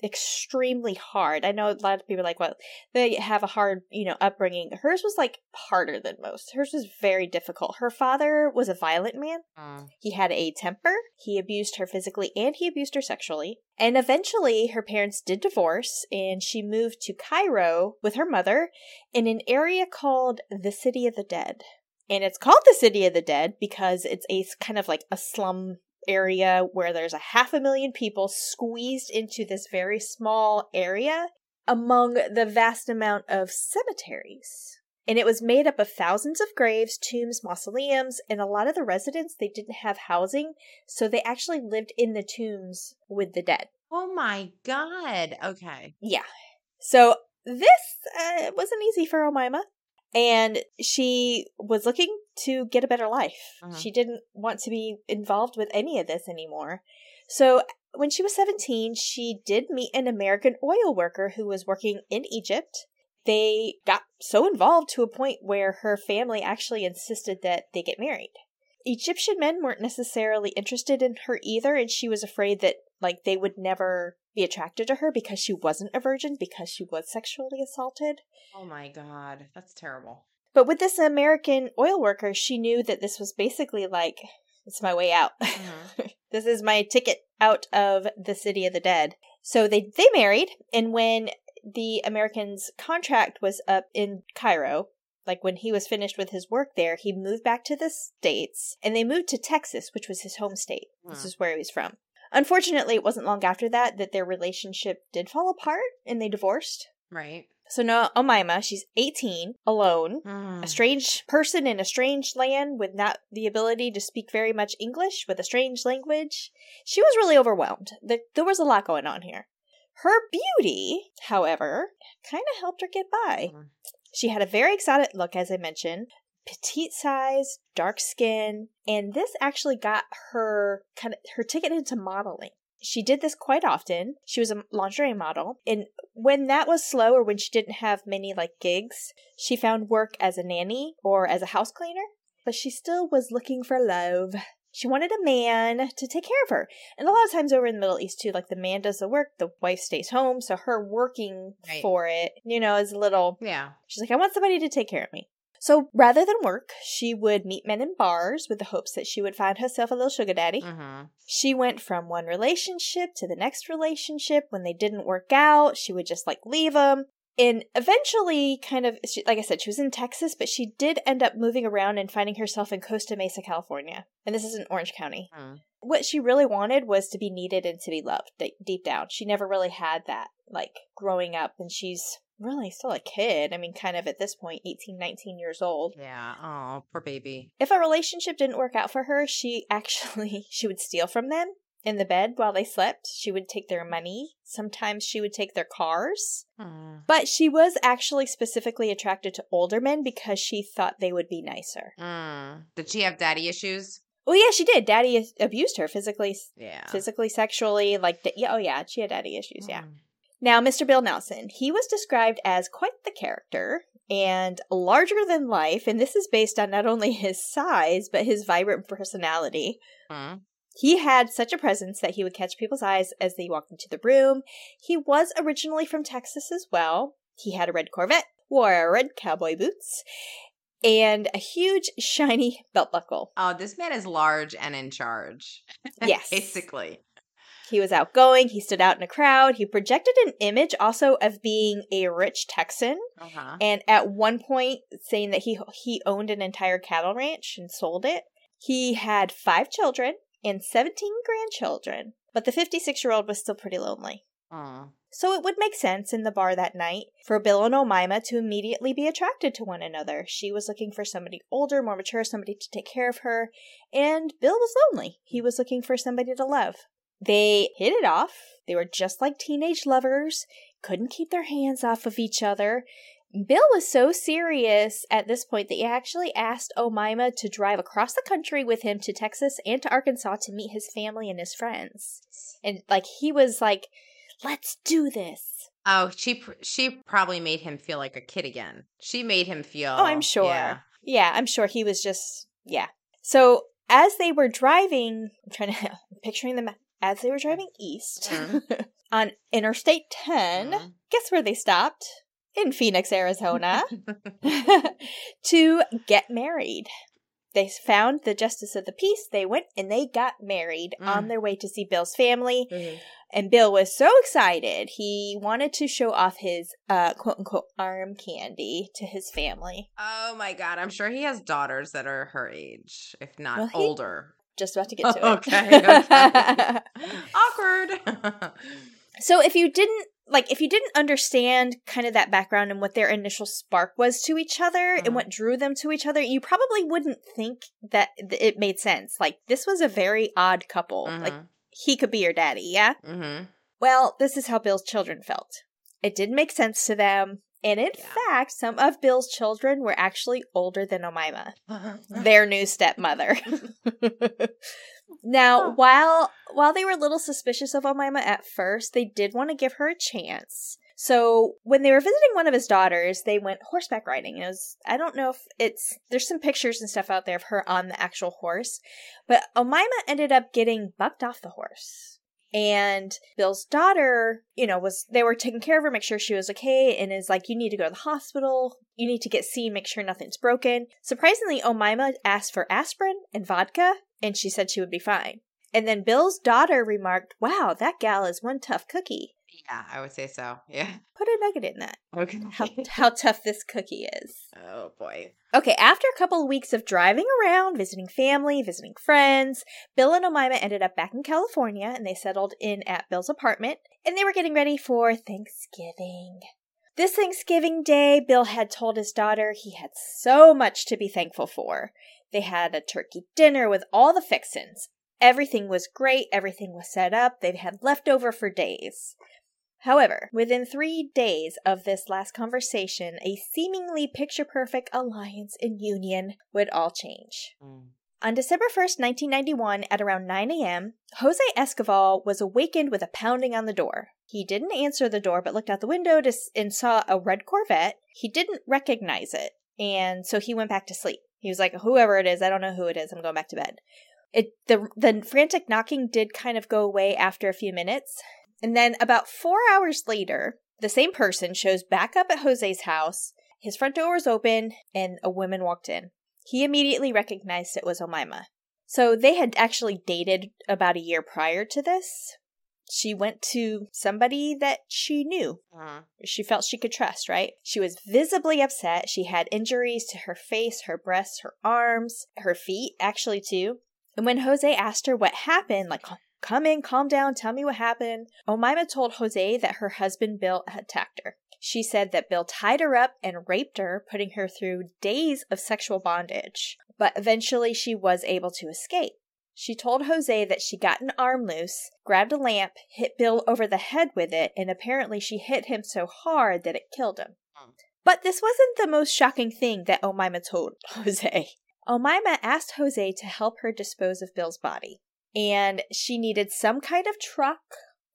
Speaker 2: extremely hard. I know a lot of people are like, well, they have a hard, you know, upbringing. Hers was like harder than most. Hers was very difficult. Her father was a violent man.
Speaker 1: Mm.
Speaker 2: He had a temper. He abused her physically and he abused her sexually. And eventually, her parents did divorce and she moved to Cairo with her mother in an area called the City of the Dead. And it's called the City of the Dead because it's a kind of like a slum area where there's a half a million people squeezed into this very small area among the vast amount of cemeteries. And it was made up of thousands of graves, tombs, mausoleums, and a lot of the residents they didn't have housing, so they actually lived in the tombs with the dead.
Speaker 1: Oh my god. Okay.
Speaker 2: Yeah. So this uh, wasn't easy for Omaima. And she was looking to get a better life.
Speaker 1: Uh-huh.
Speaker 2: She didn't want to be involved with any of this anymore. So when she was 17, she did meet an American oil worker who was working in Egypt. They got so involved to a point where her family actually insisted that they get married. Egyptian men weren't necessarily interested in her either, and she was afraid that like they would never be attracted to her because she wasn't a virgin because she was sexually assaulted.
Speaker 1: Oh my god. That's terrible.
Speaker 2: But with this American oil worker, she knew that this was basically like it's my way out.
Speaker 1: Mhm.
Speaker 2: this is my ticket out of the city of the dead. So they they married, and when the American's contract was up in Cairo, like when he was finished with his work there, he moved back to the states, and they moved to Texas, which was his home state. This
Speaker 1: Hmm.
Speaker 2: is where he was from. Unfortunately, it wasn't long after that that their relationship did fall apart, and they divorced.
Speaker 1: Right.
Speaker 2: So now Omaima, she's 18, alone,
Speaker 1: Mm.
Speaker 2: a strange person in a strange land with not the ability to speak very much English with a strange language. She was really overwhelmed. There, was a lot going on here. Her beauty, however, kind of helped her get by.
Speaker 1: Mm.
Speaker 2: She had a very exotic look, as I mentioned, petite size, dark skin, and this actually got her kind of her ticket into modeling. She did this quite often. She was a lingerie model, and when that was slow or when she didn't have many like gigs, she found work as a nanny or as a house cleaner. But she still was looking for love. She wanted a man to take care of her. And a lot of times over in the Middle East too, like the man does the work, the wife stays home, so her working
Speaker 1: Right.
Speaker 2: for it, you know, is a little
Speaker 1: Yeah.
Speaker 2: She's like, I want somebody to take care of me. So rather than work, she would meet men in bars with the hopes that she would find herself a little sugar daddy.
Speaker 1: Mm-hmm.
Speaker 2: She went from one relationship to the next relationship. When they didn't work out, she would just like leave them. And eventually, kind of, she, like I said, she was in Texas, but she did end up moving around and finding herself in Costa Mesa, California. And this is in Orange County.
Speaker 1: Mm.
Speaker 2: What she really wanted was to be needed and to be loved de- deep down. She never really had that, like growing up, and she's really still a kid. I mean, kind of at this point, 18, 19 years old.
Speaker 1: Yeah. Oh, poor baby.
Speaker 2: If a relationship didn't work out for her, she actually she would steal from them in the bed while they slept. She would take their money. Sometimes she would take their cars.
Speaker 1: Mm.
Speaker 2: But she was actually specifically attracted to older men because she thought they would be nicer.
Speaker 1: Mm. Did she have daddy issues?
Speaker 2: Well, yeah, she did. Daddy abused her physically,
Speaker 1: Yeah.
Speaker 2: physically, sexually. Like, yeah, oh yeah, she had daddy issues. Yeah. Now, Mr. Bill Nelson, he was described as quite the character and larger than life, and this is based on not only his size but his vibrant personality.
Speaker 1: Mm.
Speaker 2: He had such a presence that he would catch people's eyes as they walked into the room. He was originally from Texas as well. He had a red Corvette, wore red cowboy boots, and a huge shiny belt buckle.
Speaker 1: Oh, this man is large and in charge.
Speaker 2: Yes.
Speaker 1: Basically.
Speaker 2: He was outgoing, he stood out in a crowd, he projected an image also of being a rich Texan,
Speaker 1: Uh-huh.
Speaker 2: and at one point saying that he he owned an entire cattle ranch and sold it. He had 5 children and 17 grandchildren, but the 56-year-old was still pretty lonely.
Speaker 1: Oh.
Speaker 2: So it would make sense in the bar that night for Bill and Omaima to immediately be attracted to one another. She was looking for somebody older, more mature, somebody to take care of her, and Bill was lonely. He was looking for somebody to love. They hit it off. They were just like teenage lovers, couldn't keep their hands off of each other. Bill was so serious at this point that he actually asked Omaima to drive across the country with him to Texas and to Arkansas to meet his family and his friends. And like he was like, "Let's do this."
Speaker 1: Oh, she pr- she probably made him feel like a kid again. She made him feel.
Speaker 2: Oh, I'm sure.
Speaker 1: Yeah.
Speaker 2: Yeah, I'm sure he was just yeah. So as they were driving, I'm trying to I'm picturing them as they were driving east
Speaker 1: Mhm.
Speaker 2: on Interstate 10.
Speaker 1: Mhm.
Speaker 2: Guess where they stopped? In Phoenix, Arizona, to get married. They found the justice of the peace. They went and they got married on
Speaker 1: Mm.
Speaker 2: their way to see Bill's family. And Bill was so excited. He wanted to show off his uh, quote unquote arm candy to his family.
Speaker 1: Oh my god, I'm sure he has daughters that are her age, if not
Speaker 2: Well, he-
Speaker 1: older.
Speaker 2: Just about to get to it.
Speaker 1: Okay, okay. Awkward.
Speaker 2: so if you didn't like if you didn't understand kind of that background and what their initial spark was to each other
Speaker 1: Mhm.
Speaker 2: and what drew them to each other, you probably wouldn't think that th- it made sense. Like this was a very odd couple. Like he could be your daddy, yeah?
Speaker 1: mm-hmm.
Speaker 2: Well, this is how Bill's children felt. It didn't make sense to them. And in
Speaker 1: Yeah.
Speaker 2: fact, some of Bill's children were actually older than Omaima, their new stepmother. now,
Speaker 1: Huh.
Speaker 2: while while they were a little suspicious of Omaima at first, they did want to give her a chance. So when they were visiting one of his daughters, they went horseback riding. It was I don't know if it's there's some pictures and stuff out there of her on the actual horse, but Omaima ended up getting bucked off the horse. And Bill's daughter, you know, was they were taking care of her, make sure she was okay, and is like, you need to go to the hospital. You need to get seen, make sure nothing's broken. Surprisingly, Omaima asked for aspirin and vodka, and she said she would be fine. And then Bill's daughter remarked, Wow, that gal is one tough cookie.
Speaker 1: Yeah, I would say so. Yeah.
Speaker 2: Put a nugget in that.
Speaker 1: Okay.
Speaker 2: How, how tough this cookie is.
Speaker 1: oh boy.
Speaker 2: Okay, after a couple of weeks of driving around, visiting family, visiting friends, Bill and Omaima ended up back in California and they settled in at Bill's apartment and they were getting ready for Thanksgiving. This Thanksgiving day, Bill had told his daughter he had so much to be thankful for. They had a turkey dinner with all the fixins. Everything was great, everything was set up, they'd had leftover for days. However, within three days of this last conversation, a seemingly picture perfect alliance and union would all change.
Speaker 1: Mm.
Speaker 2: On December 1st, 1991, at around 9 a.m., Jose Escoval was awakened with a pounding on the door. He didn't answer the door but looked out the window to, s- and saw a red Corvette. He didn't recognize it, and so he went back to sleep. He was like, Whoever it is, I don't know who it is, I'm going back to bed. It the the frantic knocking did kind of go away after a few minutes, and then about four hours later, the same person shows back up at Jose's house. His front door was open, and a woman walked in. He immediately recognized it was Omaima. So they had actually dated about a year prior to this. She went to somebody that she knew.
Speaker 1: Uh,
Speaker 2: She felt she could trust, right? She was visibly upset. She had injuries to her face, her breasts, her arms, her feet, actually, too. And when Jose asked her what happened, like, come in, calm down, tell me what happened, Omaima told Jose that her husband Bill had attacked her. She said that Bill tied her up and raped her, putting her through days of sexual bondage. But eventually she was able to escape. She told Jose that she got an arm loose, grabbed a lamp, hit Bill over the head with it, and apparently she hit him so hard that it killed him. But this wasn't the most shocking thing that Omaima told Jose. Omaima asked Jose to help her dispose of Bill's body. And she needed some kind of truck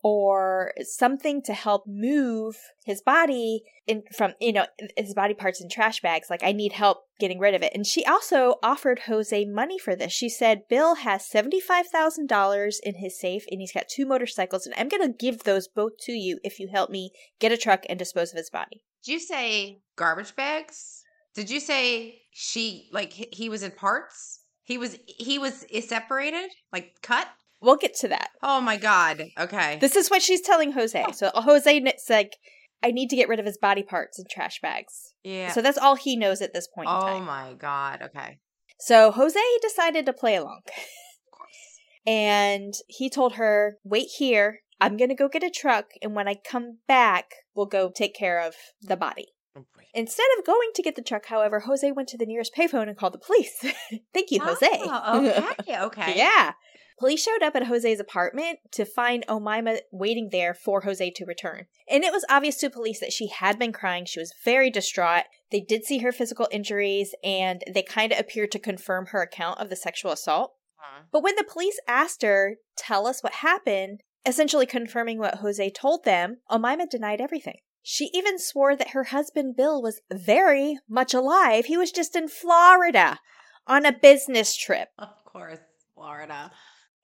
Speaker 2: or something to help move his body in from you know his body parts in trash bags. Like i need help getting rid of it. And she also offered jose money for this. She said bill has $75000 in his safe and he's got two motorcycles and i'm going to give those both to you if you help me get a truck and dispose of his body.
Speaker 1: Did you say garbage bags? Did you say she like he was in parts he was he was separated like cut
Speaker 2: We'll get to that.
Speaker 1: Oh my god. Okay.
Speaker 2: This is what she's telling Jose. Oh. So uh, Jose it's like, I need to get rid of his body parts and trash bags.
Speaker 1: Yeah.
Speaker 2: So that's all he knows at this point.
Speaker 1: Oh my god. Okay.
Speaker 2: So Jose decided to play along. Of course. And he told her, "Wait here. I'm gonna go get a truck, and when I come back, we'll go take care of the body." Instead of going to get the truck, however, Jose went to the nearest payphone and called the police. Thank you, Jose.
Speaker 1: Oh, okay, okay.
Speaker 2: yeah. Police showed up at Jose's apartment to find Omaima waiting there for Jose to return. And it was obvious to police that she had been crying. She was very distraught. They did see her physical injuries and they kind of appeared to confirm her account of the sexual assault. Uh-huh. But when the police asked her, tell us what happened, essentially confirming what Jose told them, Omaima denied everything. She even swore that her husband Bill was very much alive. He was just in Florida on a business trip.
Speaker 1: Of course, Florida.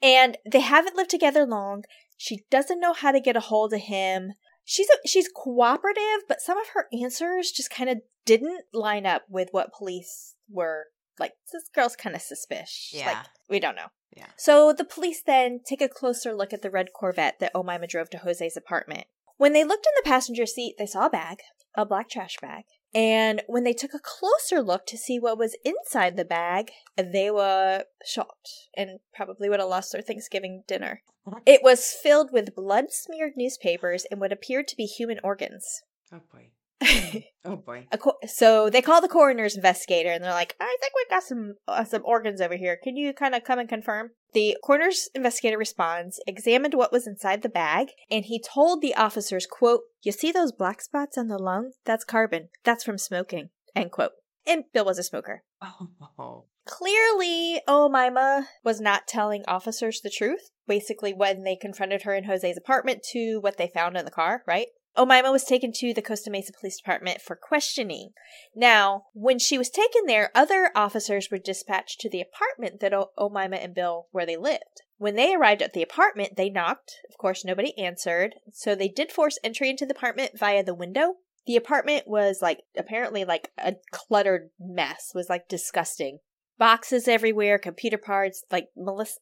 Speaker 2: And they haven't lived together long. She doesn't know how to get a hold of him. She's a, she's cooperative, but some of her answers just kind of didn't line up with what police were like. This girl's kind of suspicious.
Speaker 1: Yeah,
Speaker 2: like, we don't know.
Speaker 1: Yeah.
Speaker 2: So the police then take a closer look at the red Corvette that Omaima drove to Jose's apartment. When they looked in the passenger seat, they saw a bag, a black trash bag, and when they took a closer look to see what was inside the bag, they were shocked and probably would have lost their Thanksgiving dinner. It was filled with blood smeared newspapers and what appeared to be human organs.
Speaker 1: Oh boy. oh boy.
Speaker 2: So they call the coroner's investigator and they're like, I think we've got some uh, some organs over here. Can you kind of come and confirm? The coroner's investigator responds, examined what was inside the bag, and he told the officers, quote, You see those black spots on the lung? That's carbon. That's from smoking. End quote. And Bill was a smoker.
Speaker 1: Oh.
Speaker 2: Clearly, oh, Omaima was not telling officers the truth. Basically, when they confronted her in Jose's apartment to what they found in the car, right? Omaima was taken to the Costa Mesa Police Department for questioning. Now, when she was taken there, other officers were dispatched to the apartment that o- Omaima and Bill where they lived. When they arrived at the apartment, they knocked. Of course, nobody answered, so they did force entry into the apartment via the window. The apartment was like apparently like a cluttered mess, was like disgusting. Boxes everywhere, computer parts, like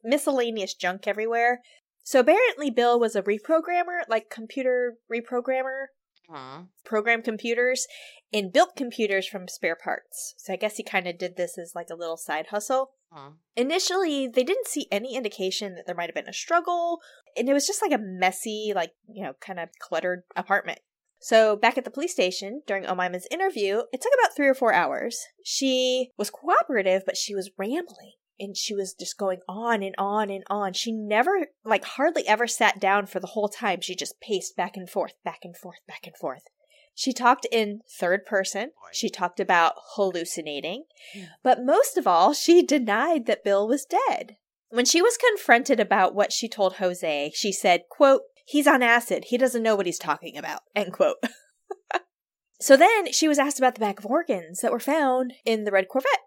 Speaker 2: miscellaneous junk everywhere. So apparently, Bill was a reprogrammer, like computer reprogrammer, uh-huh. program computers, and built computers from spare parts. So I guess he kind of did this as like a little side hustle. Uh-huh. Initially, they didn't see any indication that there might have been a struggle, and it was just like a messy, like, you know, kind of cluttered apartment. So, back at the police station during Omaima's interview, it took about three or four hours. She was cooperative, but she was rambling and she was just going on and on and on. She never, like, hardly ever sat down for the whole time. She just paced back and forth, back and forth, back and forth. She talked in third person. She talked about hallucinating. Hmm. But most of all, she denied that Bill was dead. When she was confronted about what she told Jose, she said, quote, he's on acid. He doesn't know what he's talking about, end quote. so then she was asked about the bag of organs that were found in the red Corvette.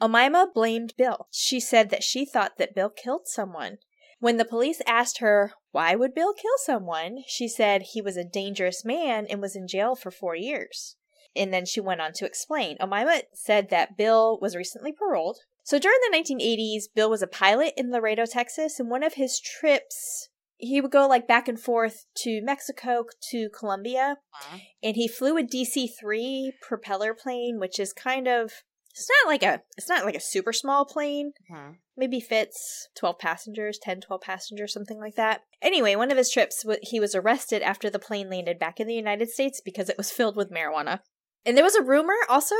Speaker 2: Omaima blamed Bill. She said that she thought that Bill killed someone. When the police asked her, why would Bill kill someone? She said he was a dangerous man and was in jail for four years. And then she went on to explain. Omaima said that Bill was recently paroled. So during the 1980s, Bill was a pilot in Laredo, Texas, and one of his trips, he would go like back and forth to Mexico to Colombia, and he flew a DC 3 propeller plane, which is kind of it's not like a it's not like a super small plane. Mm-hmm. Maybe fits 12 passengers, 10 12 passengers something like that. Anyway, one of his trips he was arrested after the plane landed back in the United States because it was filled with marijuana. And there was a rumor also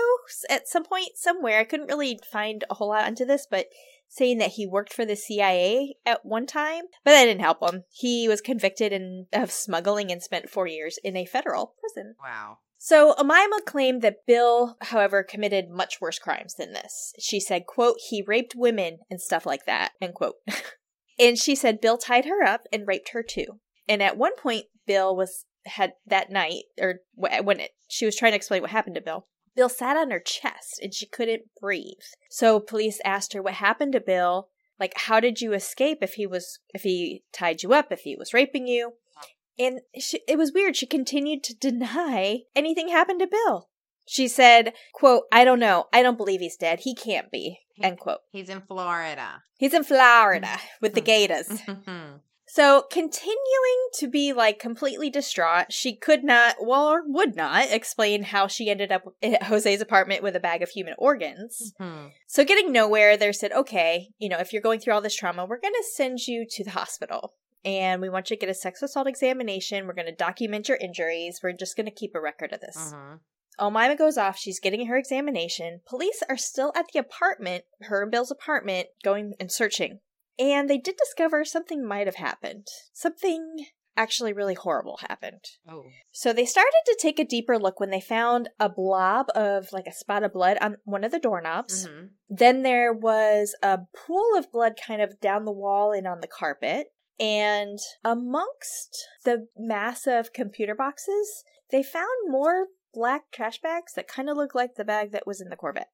Speaker 2: at some point somewhere, I couldn't really find a whole lot into this, but saying that he worked for the CIA at one time, but that didn't help him. He was convicted in, of smuggling and spent four years in a federal prison.
Speaker 1: Wow.
Speaker 2: So Omaima claimed that Bill, however, committed much worse crimes than this. She said, quote, he raped women and stuff like that, end quote. and she said Bill tied her up and raped her too. And at one point, Bill was had that night, or when it, she was trying to explain what happened to Bill, Bill sat on her chest and she couldn't breathe. So police asked her what happened to Bill. Like, how did you escape if he was, if he tied you up, if he was raping you? And she, it was weird. She continued to deny anything happened to Bill. She said, quote, I don't know. I don't believe he's dead. He can't be, end quote.
Speaker 1: He's in Florida.
Speaker 2: He's in Florida with the Gators. So, continuing to be like completely distraught, she could not, well, or would not explain how she ended up at Jose's apartment with a bag of human organs. Mm-hmm. So, getting nowhere, they said, okay, you know, if you're going through all this trauma, we're going to send you to the hospital and we want you to get a sex assault examination. We're going to document your injuries. We're just going to keep a record of this. Uh-huh. Omaima goes off. She's getting her examination. Police are still at the apartment, her and Bill's apartment, going and searching. And they did discover something might have happened. Something actually really horrible happened. Oh. So they started to take a deeper look when they found a blob of like a spot of blood on one of the doorknobs. Mm-hmm. Then there was a pool of blood kind of down the wall and on the carpet. And amongst the mass of computer boxes, they found more black trash bags that kind of looked like the bag that was in the Corvette.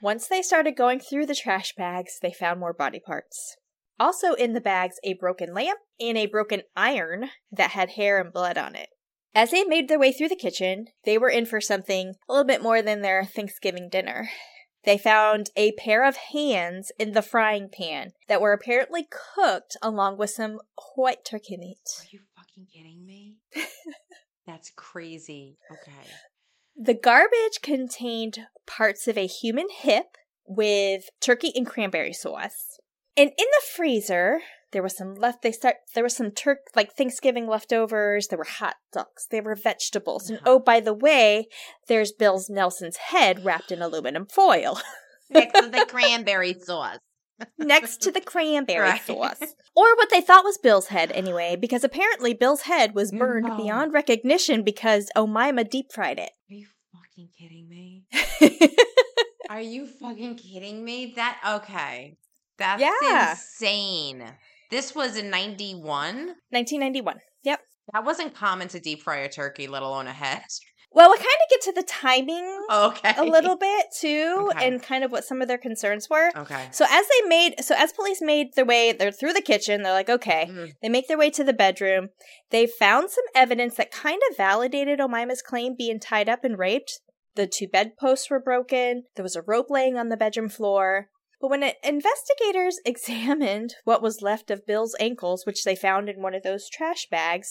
Speaker 2: Once they started going through the trash bags, they found more body parts. Also in the bags, a broken lamp and a broken iron that had hair and blood on it. As they made their way through the kitchen, they were in for something a little bit more than their Thanksgiving dinner. They found a pair of hands in the frying pan that were apparently cooked along with some white turkey meat.
Speaker 1: Are you fucking kidding me? That's crazy. Okay.
Speaker 2: The garbage contained parts of a human hip with turkey and cranberry sauce. And in the freezer, there was some left. They start. There was some turk like Thanksgiving leftovers. There were hot dogs. There were vegetables. And uh-huh. oh, by the way, there's Bill's Nelson's head wrapped in aluminum foil
Speaker 1: next to the cranberry sauce.
Speaker 2: next to the cranberry right. sauce, or what they thought was Bill's head anyway, because apparently Bill's head was burned no. beyond recognition because Omaima deep fried it.
Speaker 1: Are you fucking kidding me? Are you fucking kidding me? That okay. That's yeah. insane. This was in 91?
Speaker 2: 1991. Yep.
Speaker 1: That wasn't common to deep fry a turkey, let alone a head.
Speaker 2: Well, we kind of get to the timing
Speaker 1: okay.
Speaker 2: a little bit too, okay. and kind of what some of their concerns were.
Speaker 1: Okay.
Speaker 2: So as they made, so as police made their way, they're through the kitchen. They're like, okay. Mm. They make their way to the bedroom. They found some evidence that kind of validated Omaima's claim being tied up and raped. The two bedposts were broken. There was a rope laying on the bedroom floor. But when investigators examined what was left of Bill's ankles, which they found in one of those trash bags,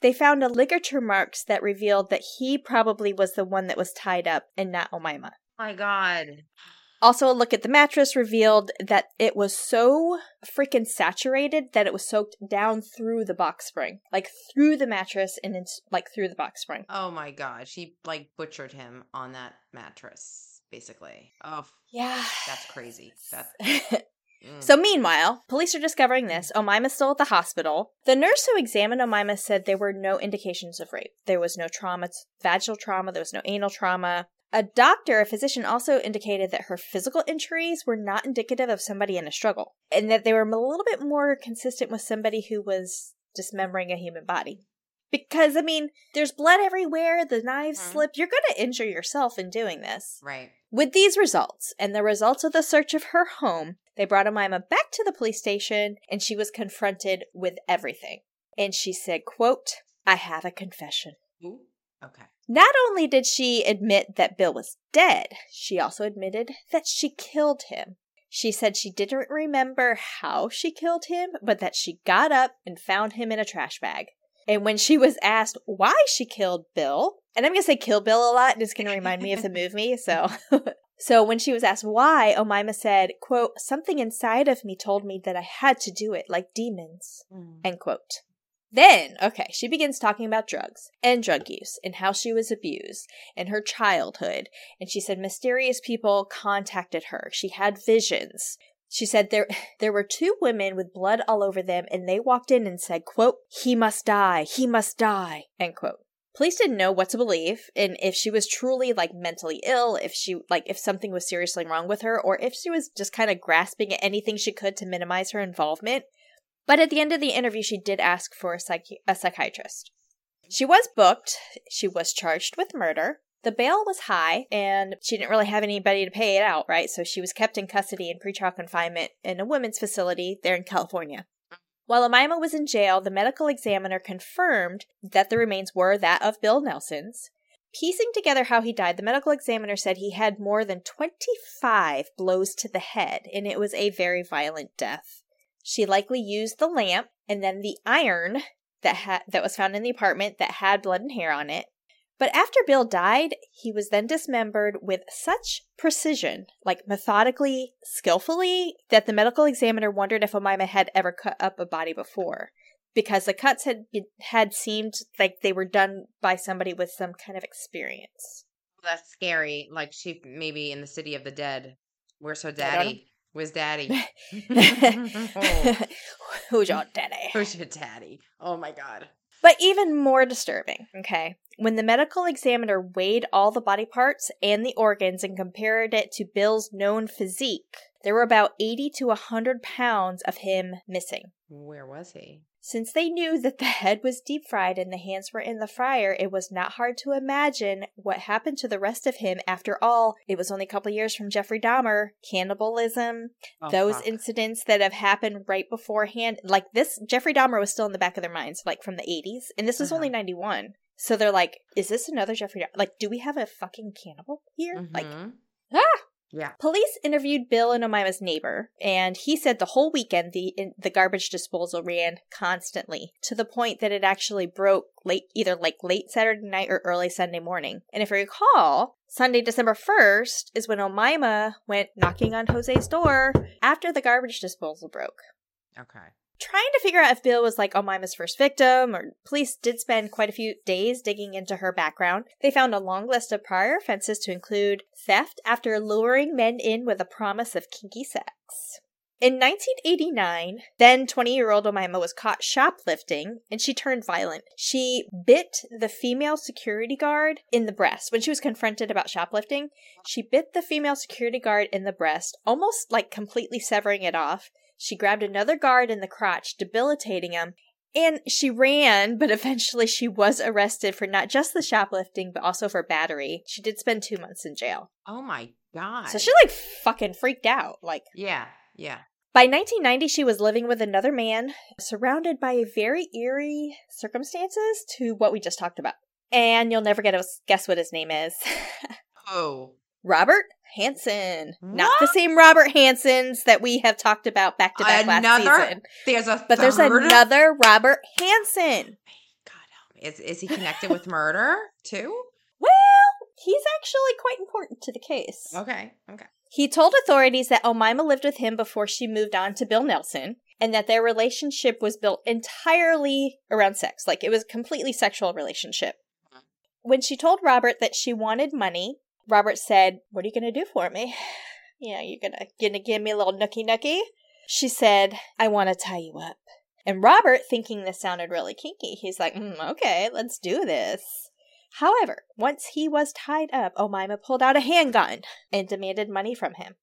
Speaker 2: they found a ligature marks that revealed that he probably was the one that was tied up and not Omaima.
Speaker 1: My God.
Speaker 2: Also, a look at the mattress revealed that it was so freaking saturated that it was soaked down through the box spring, like through the mattress and it's like through the box spring.
Speaker 1: Oh my god, she like butchered him on that mattress basically. Oh,
Speaker 2: yeah.
Speaker 1: That's crazy. That's.
Speaker 2: Mm. So, meanwhile, police are discovering this. Omaima's still at the hospital. The nurse who examined Omaima said there were no indications of rape. There was no trauma, vaginal trauma, there was no anal trauma. A doctor, a physician, also indicated that her physical injuries were not indicative of somebody in a struggle, and that they were a little bit more consistent with somebody who was dismembering a human body. Because, I mean, there's blood everywhere, the knives mm-hmm. slip. You're going to injure yourself in doing this.
Speaker 1: Right.
Speaker 2: With these results and the results of the search of her home, they brought Omaima back to the police station and she was confronted with everything. And she said, quote, I have a confession.
Speaker 1: Ooh. Okay.
Speaker 2: Not only did she admit that Bill was dead, she also admitted that she killed him. She said she didn't remember how she killed him, but that she got up and found him in a trash bag. And when she was asked why she killed Bill, and I'm going to say kill Bill a lot, and it's going to remind me of the movie. So, so when she was asked why, Omaima said, quote, something inside of me told me that I had to do it like demons, mm. end quote. Then, okay, she begins talking about drugs and drug use and how she was abused and her childhood. And she said mysterious people contacted her. She had visions. She said there there were two women with blood all over them and they walked in and said, quote, he must die, he must die, end quote. Police didn't know what to believe and if she was truly like mentally ill, if she like if something was seriously wrong with her or if she was just kind of grasping at anything she could to minimize her involvement. But at the end of the interview she did ask for a, a psychiatrist. She was booked. She was charged with murder. The bail was high and she didn't really have anybody to pay it out, right? So she was kept in custody in pretrial confinement in a women's facility there in California. While Omaima was in jail, the medical examiner confirmed that the remains were that of Bill Nelson's. Piecing together how he died, the medical examiner said he had more than 25 blows to the head, and it was a very violent death. She likely used the lamp and then the iron that had that was found in the apartment that had blood and hair on it but after Bill died, he was then dismembered with such precision, like methodically, skillfully, that the medical examiner wondered if Omaima had ever cut up a body before. Because the cuts had had seemed like they were done by somebody with some kind of experience.
Speaker 1: That's scary. Like she maybe in the city of the dead. Where's her daddy? Where's daddy?
Speaker 2: oh. Who's your daddy?
Speaker 1: Who's your daddy? Oh my god.
Speaker 2: But even more disturbing, okay, when the medical examiner weighed all the body parts and the organs and compared it to Bill's known physique, there were about 80 to 100 pounds of him missing.
Speaker 1: Where was he?
Speaker 2: Since they knew that the head was deep fried and the hands were in the fryer, it was not hard to imagine what happened to the rest of him. After all, it was only a couple years from Jeffrey Dahmer, cannibalism, oh, those fuck. incidents that have happened right beforehand. Like this, Jeffrey Dahmer was still in the back of their minds, like from the 80s, and this was uh-huh. only 91. So they're like, is this another Jeffrey? Like, do we have a fucking cannibal here? Mm-hmm. Like, ah!
Speaker 1: Yeah.
Speaker 2: Police interviewed Bill and Omaima's neighbor, and he said the whole weekend the in, the garbage disposal ran constantly to the point that it actually broke late, either like late Saturday night or early Sunday morning. And if you recall, Sunday, December 1st is when Omaima went knocking on Jose's door after the garbage disposal broke.
Speaker 1: Okay
Speaker 2: trying to figure out if Bill was like Omaima's first victim, or police did spend quite a few days digging into her background. They found a long list of prior offenses to include theft after luring men in with a promise of kinky sex. In 1989, then 20 year old Omaima was caught shoplifting and she turned violent. She bit the female security guard in the breast. When she was confronted about shoplifting, she bit the female security guard in the breast, almost like completely severing it off. She grabbed another guard in the crotch, debilitating him, and she ran, but eventually she was arrested for not just the shoplifting, but also for battery. She did spend two months in jail.
Speaker 1: Oh my God.
Speaker 2: So she like fucking freaked out. Like,
Speaker 1: yeah, yeah.
Speaker 2: By 1990, she was living with another man, surrounded by very eerie circumstances to what we just talked about. And you'll never get to guess what his name is.
Speaker 1: oh.
Speaker 2: Robert Hansen. What? Not the same Robert Hansens that we have talked about back to back last season.
Speaker 1: There's a
Speaker 2: But there's another Robert Hansen.
Speaker 1: God, is is he connected with murder too?
Speaker 2: Well, he's actually quite important to the case.
Speaker 1: Okay. Okay.
Speaker 2: He told authorities that Omaima lived with him before she moved on to Bill Nelson and that their relationship was built entirely around sex. Like it was a completely sexual relationship. When she told Robert that she wanted money, Robert said, What are you going to do for me? You know, you're gonna, gonna give me a little nookie nookie? She said, I want to tie you up. And Robert, thinking this sounded really kinky, he's like, mm, Okay, let's do this. However, once he was tied up, Omaima pulled out a handgun and demanded money from him.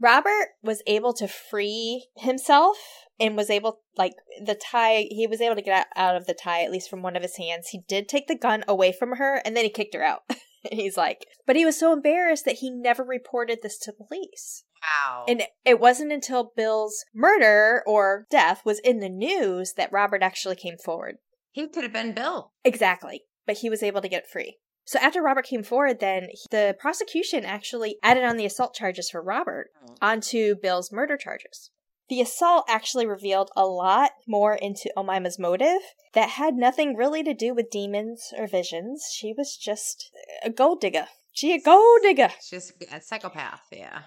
Speaker 2: Robert was able to free himself and was able like the tie he was able to get out of the tie at least from one of his hands he did take the gun away from her and then he kicked her out he's like, but he was so embarrassed that he never reported this to police.
Speaker 1: Wow.
Speaker 2: And it wasn't until Bill's murder or death was in the news that Robert actually came forward.
Speaker 1: He could have been Bill.
Speaker 2: Exactly. But he was able to get free. So after Robert came forward, then the prosecution actually added on the assault charges for Robert hmm. onto Bill's murder charges. The assault actually revealed a lot more into Omaima's motive that had nothing really to do with demons or visions. She was just a gold digger. She a gold digger.
Speaker 1: She's a psychopath, yeah.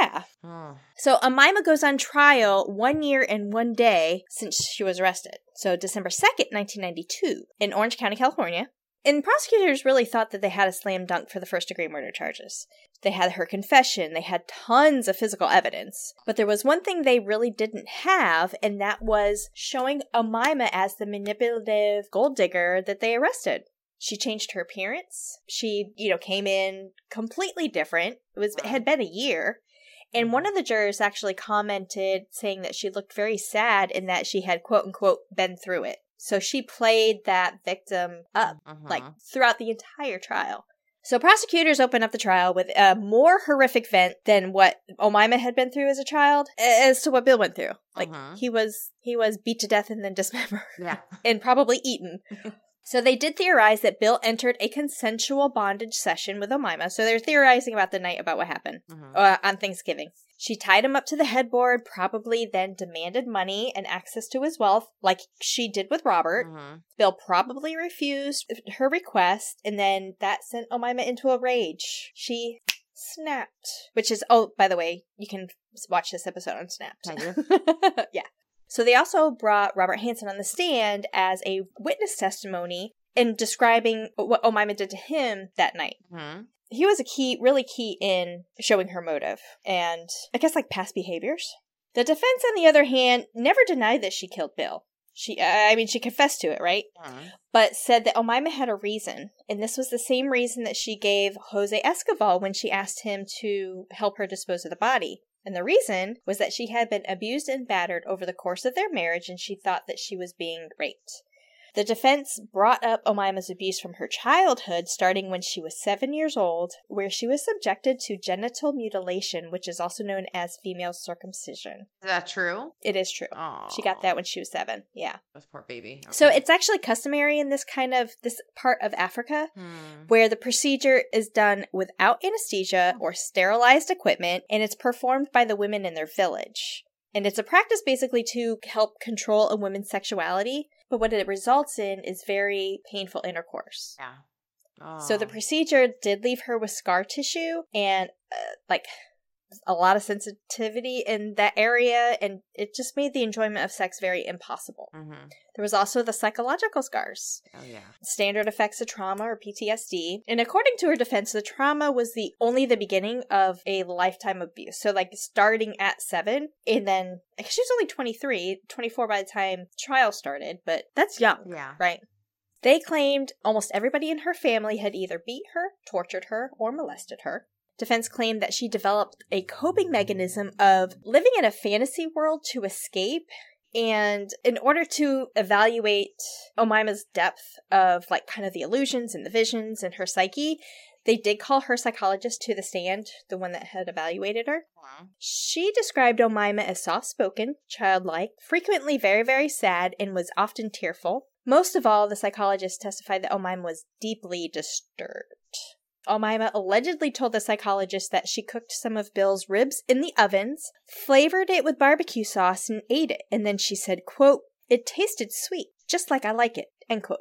Speaker 2: Yeah. Oh. So Omaima goes on trial one year and one day since she was arrested. So December 2nd, 1992, in Orange County, California. And prosecutors really thought that they had a slam dunk for the first degree murder charges. They had her confession, they had tons of physical evidence. But there was one thing they really didn't have, and that was showing Omaima as the manipulative gold digger that they arrested. She changed her appearance. She, you know, came in completely different. It was had been a year. And one mm-hmm. of the jurors actually commented saying that she looked very sad and that she had quote unquote been through it. So she played that victim up like
Speaker 1: Mhm.
Speaker 2: throughout the entire trial. So prosecutors opened up the trial with a more horrific event than what Omaima had been through as a child, as to what Bill went through. Like
Speaker 1: Mhm.
Speaker 2: he was he was beat to death and then dismembered
Speaker 1: yeah.
Speaker 2: and probably eaten. so they did theorize that Bill entered a consensual bondage session with Omaima. So they're theorizing about the night about what happened
Speaker 1: Mhm.
Speaker 2: uh, on Thanksgiving. She tied him up to the headboard, probably then demanded money and access to his wealth, like she did with Robert.
Speaker 1: Mhm.
Speaker 2: Bill probably refused her request, and then that sent Omaima into a rage. She snapped, which is, oh, by the way, you can watch this episode on Snapped. Yeah. So they also brought Robert Hansen on the stand as a witness testimony in describing what Omaima did to him that night.
Speaker 1: Mhm.
Speaker 2: He was a key, really key in showing her motive and I guess like past behaviors. The defense, on the other hand, never denied that she killed Bill. She, I mean, she confessed to it, right?
Speaker 1: Mhm.
Speaker 2: but said that Omaima had a reason, and this was the same reason that she gave Jose Escoval when she asked him to help her dispose of the body. And the reason was that she had been abused and battered over the course of their marriage, and she thought that she was being raped. The defense brought up Omaima's abuse from her childhood, starting when she was seven years old, where she was subjected to genital mutilation, which is also known as female circumcision.
Speaker 1: Is that true?
Speaker 2: It is true.
Speaker 1: Oh,
Speaker 2: She got that when she was seven. Yeah.
Speaker 1: This poor baby.
Speaker 2: So it's actually customary in this kind of this part of Africa
Speaker 1: Hmm.
Speaker 2: where the procedure is done without anesthesia or sterilized equipment and it's performed by the women in their village. And it's a practice basically to help control a woman's sexuality, but what it results in is very painful intercourse.
Speaker 1: Yeah.
Speaker 2: So the
Speaker 1: Oh.
Speaker 2: procedure did leave her with scar tissue and uh, like a lot of sensitivity in that area and it just made the enjoyment of sex very impossible.
Speaker 1: Mhm.
Speaker 2: There was also the psychological scars
Speaker 1: Oh yeah.
Speaker 2: standard effects of trauma or PTSD. And according to her defense, the trauma was the only the beginning of a lifetime of abuse. So like starting at seven and then guess she was only 23, 24 by the time trial started, but that's young,
Speaker 1: Yeah.
Speaker 2: right? They claimed almost everybody in her family had either beat her, tortured her, or molested her. Defense claimed that she developed a coping mechanism of living in a fantasy world to escape and in order to evaluate Omaima's depth of like kind of the illusions and the visions and her psyche, they did call her psychologist to the stand, the one that had evaluated her.
Speaker 1: Mhm.
Speaker 2: She described Omaima as soft spoken, childlike, frequently very, very sad, and was often tearful. Most of all, the psychologist testified that Omaima was deeply disturbed. Omaima allegedly told the psychologist that she cooked some of Bill's ribs in the ovens, flavored it with barbecue sauce, and ate it. And then she said, quote, It tasted sweet, just like I like it, end quote.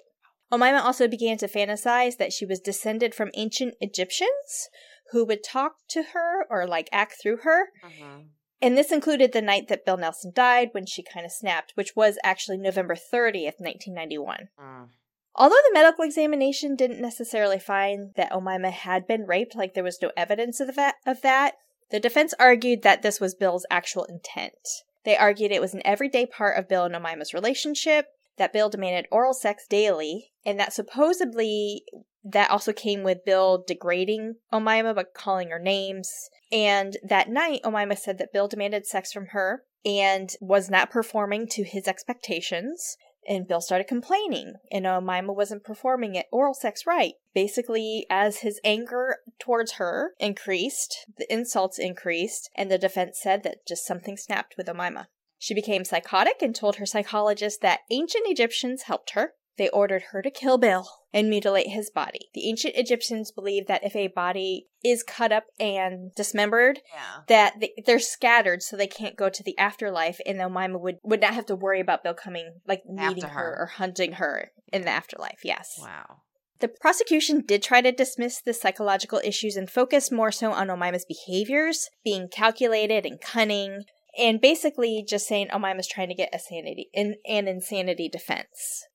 Speaker 2: Omaima also began to fantasize that she was descended from ancient Egyptians who would talk to her or like act through her.
Speaker 1: Mhm.
Speaker 2: And this included the night that Bill Nelson died when she kind of snapped, which was actually November 30th, 1991.
Speaker 1: Mm.
Speaker 2: Although the medical examination didn't necessarily find that Omaima had been raped, like there was no evidence of that, of that, the defense argued that this was Bill's actual intent. They argued it was an everyday part of Bill and Omaima's relationship, that Bill demanded oral sex daily, and that supposedly that also came with Bill degrading Omaima by calling her names. And that night, Omaima said that Bill demanded sex from her and was not performing to his expectations. And Bill started complaining, and Omaima wasn't performing it oral sex right. Basically, as his anger towards her increased, the insults increased, and the defense said that just something snapped with Omaima. She became psychotic and told her psychologist that ancient Egyptians helped her. They ordered her to kill Bill and mutilate his body. The ancient Egyptians believed that if a body is cut up and dismembered,
Speaker 1: Yeah.
Speaker 2: that they, they're scattered so they can't go to the afterlife and Omaima would, would not have to worry about Bill coming, like meeting her.
Speaker 1: her.
Speaker 2: or hunting her in the afterlife. Yes.
Speaker 1: Wow.
Speaker 2: The prosecution did try to dismiss the psychological issues and focus more so on Omaima's behaviors, being calculated and cunning, and basically just saying Omaima's trying to get a sanity in an insanity defense.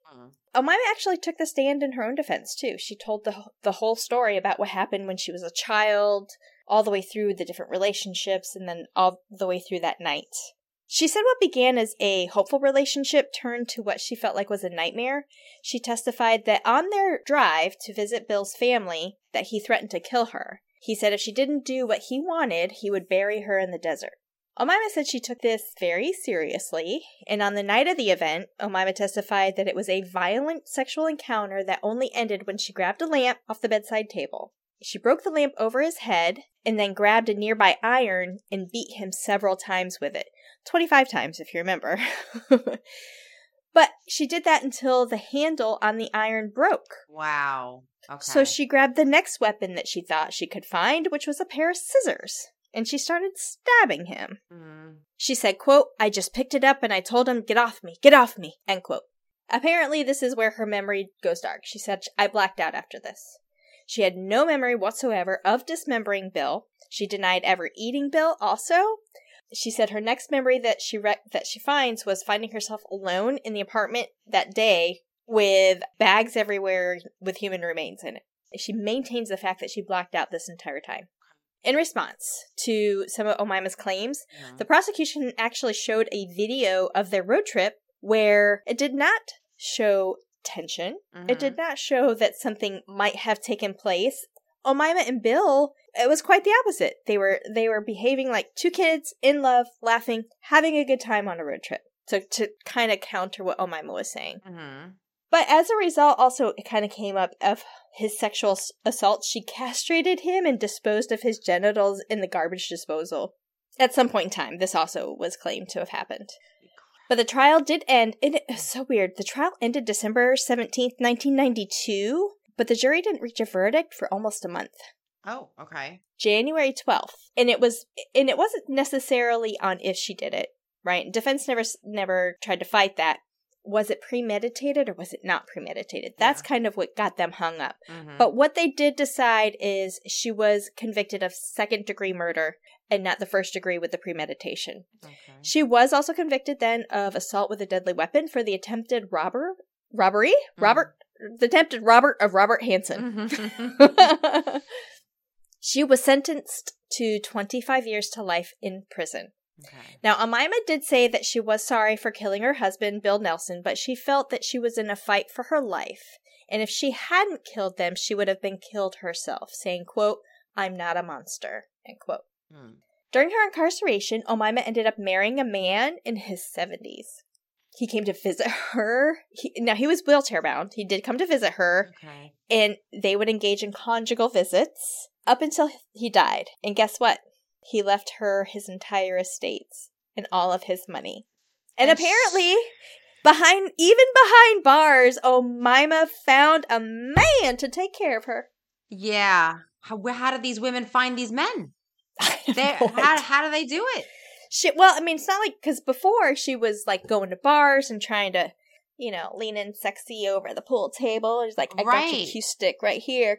Speaker 2: Omaima actually took the stand in her own defense too. She told the the whole story about what happened when she was a child, all the way through the different relationships, and then all the way through that night. She said what began as a hopeful relationship turned to what she felt like was a nightmare. She testified that on their drive to visit Bill's family that he threatened to kill her. He said if she didn't do what he wanted, he would bury her in the desert. Omaima said she took this very seriously, and on the night of the event, Omaima testified that it was a violent sexual encounter that only ended when she grabbed a lamp off the bedside table. She broke the lamp over his head and then grabbed a nearby iron and beat him several times with it. 25 times, if you remember. but she did that until the handle on the iron broke.
Speaker 1: Wow.
Speaker 2: Okay. So she grabbed the next weapon that she thought she could find, which was a pair of scissors, and she started stabbing him. Mm. She said, quote, I just picked it up and I told him, get off me, get off me, end quote. Apparently, this is where her memory goes dark. She said, I blacked out after this. She had no memory whatsoever of dismembering Bill. She denied ever eating Bill also. She said her next memory that she re- that she finds was finding herself alone in the apartment that day with bags everywhere with human remains in it. She maintains the fact that she blacked out this entire time. In response to some of Omaima's claims, yeah. the prosecution actually showed a video of their road trip where it did not show tension. Mm-hmm. It did not show that something might have taken place. Omaima and Bill, it was quite the opposite. They were they were behaving like two kids in love, laughing, having a good time on a road trip. So to kind of counter what Omaima was saying. Mm-hmm. But as a result, also it kind of came up of his sexual assault. She castrated him and disposed of his genitals in the garbage disposal. At some point in time, this also was claimed to have happened. But the trial did end. And it was so weird. The trial ended December 17th, 1992, but the jury didn't reach a verdict for almost a month.
Speaker 1: Oh, okay.
Speaker 2: January 12th. And it was and it wasn't necessarily on if she did it, right? Defense never never tried to fight that. Was it premeditated or was it not premeditated? That's yeah. kind of what got them hung up. Mm-hmm. But what they did decide is she was convicted of second degree murder and not the first degree with the premeditation. Okay. She was also convicted then of assault with a deadly weapon for the attempted robber robbery mm-hmm. Robert the attempted Robert of Robert Hansen. Mm-hmm. she was sentenced to 25 years to life in prison. Okay. Now, Omaima did say that she was sorry for killing her husband, Bill Nelson, but she felt that she was in a fight for her life. And if she hadn't killed them, she would have been killed herself, saying, quote, I'm not a monster, end quote. Hmm. During her incarceration, Omaima ended up marrying a man in his 70s. He came to visit her. He, now, he was wheelchair bound. He did come to visit her. Okay. And they would engage in conjugal visits up until he died. And guess what? He left her his entire estates and all of his money. And, apparently, behind even behind bars, Omaima found a man to take care of her.
Speaker 1: Yeah. How, how did these women find these men? They, how, how do they do it?
Speaker 2: She, well, I mean, it's not like, because before she was like going to bars and trying to, you know, lean in sexy over the pool table. She's like, I right. got your cue stick right here.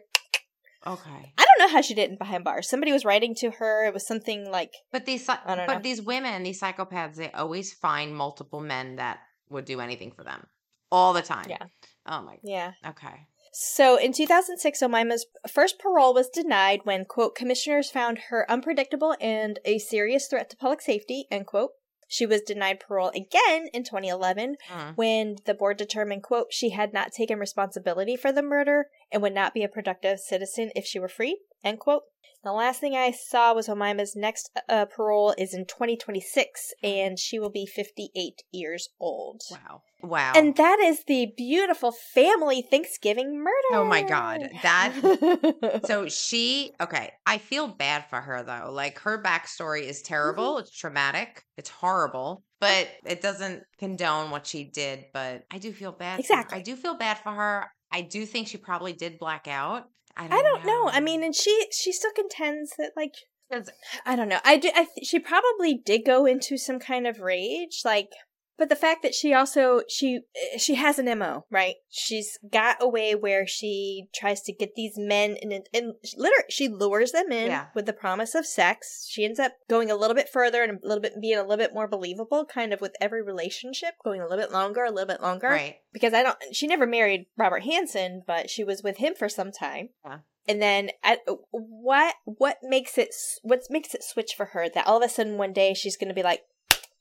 Speaker 1: Okay.
Speaker 2: I don't know how she didn't behind bars. Somebody was writing to her. It was something like.
Speaker 1: But these, but know. these women, these psychopaths, they always find multiple men that would do anything for them all the time.
Speaker 2: Yeah.
Speaker 1: Oh my. God.
Speaker 2: Yeah.
Speaker 1: Okay.
Speaker 2: So in 2006, Omaima's first parole was denied when, quote, commissioners found her unpredictable and a serious threat to public safety, end quote. She was denied parole again in 2011 uh-huh. when the board determined, quote, she had not taken responsibility for the murder and would not be a productive citizen if she were free, end quote. The last thing I saw was Omaima's next uh, parole is in 2026, and she will be 58 years old.
Speaker 1: Wow. Wow.
Speaker 2: And that is the beautiful family Thanksgiving murder.
Speaker 1: Oh my God. That. so she, okay. I feel bad for her, though. Like her backstory is terrible. Mm-hmm. It's traumatic. It's horrible, but it doesn't condone what she did. But I do feel bad.
Speaker 2: Exactly.
Speaker 1: I do feel bad for her. I do think she probably did black out.
Speaker 2: I don't, I don't know. know. I mean, and she she still contends that like I don't know. I do. I she probably did go into some kind of rage, like but the fact that she also she she has an mo right? She's got a way where she tries to get these men and, and literally she lures them in yeah. with the promise of sex. She ends up going a little bit further and a little bit being a little bit more believable kind of with every relationship going a little bit longer a little bit longer.
Speaker 1: Right.
Speaker 2: Because i don't she never married robert Hansen, but she was with him for some time.
Speaker 1: Yeah.
Speaker 2: And then at what what makes it what makes it switch for her that all of a sudden one day she's going to be like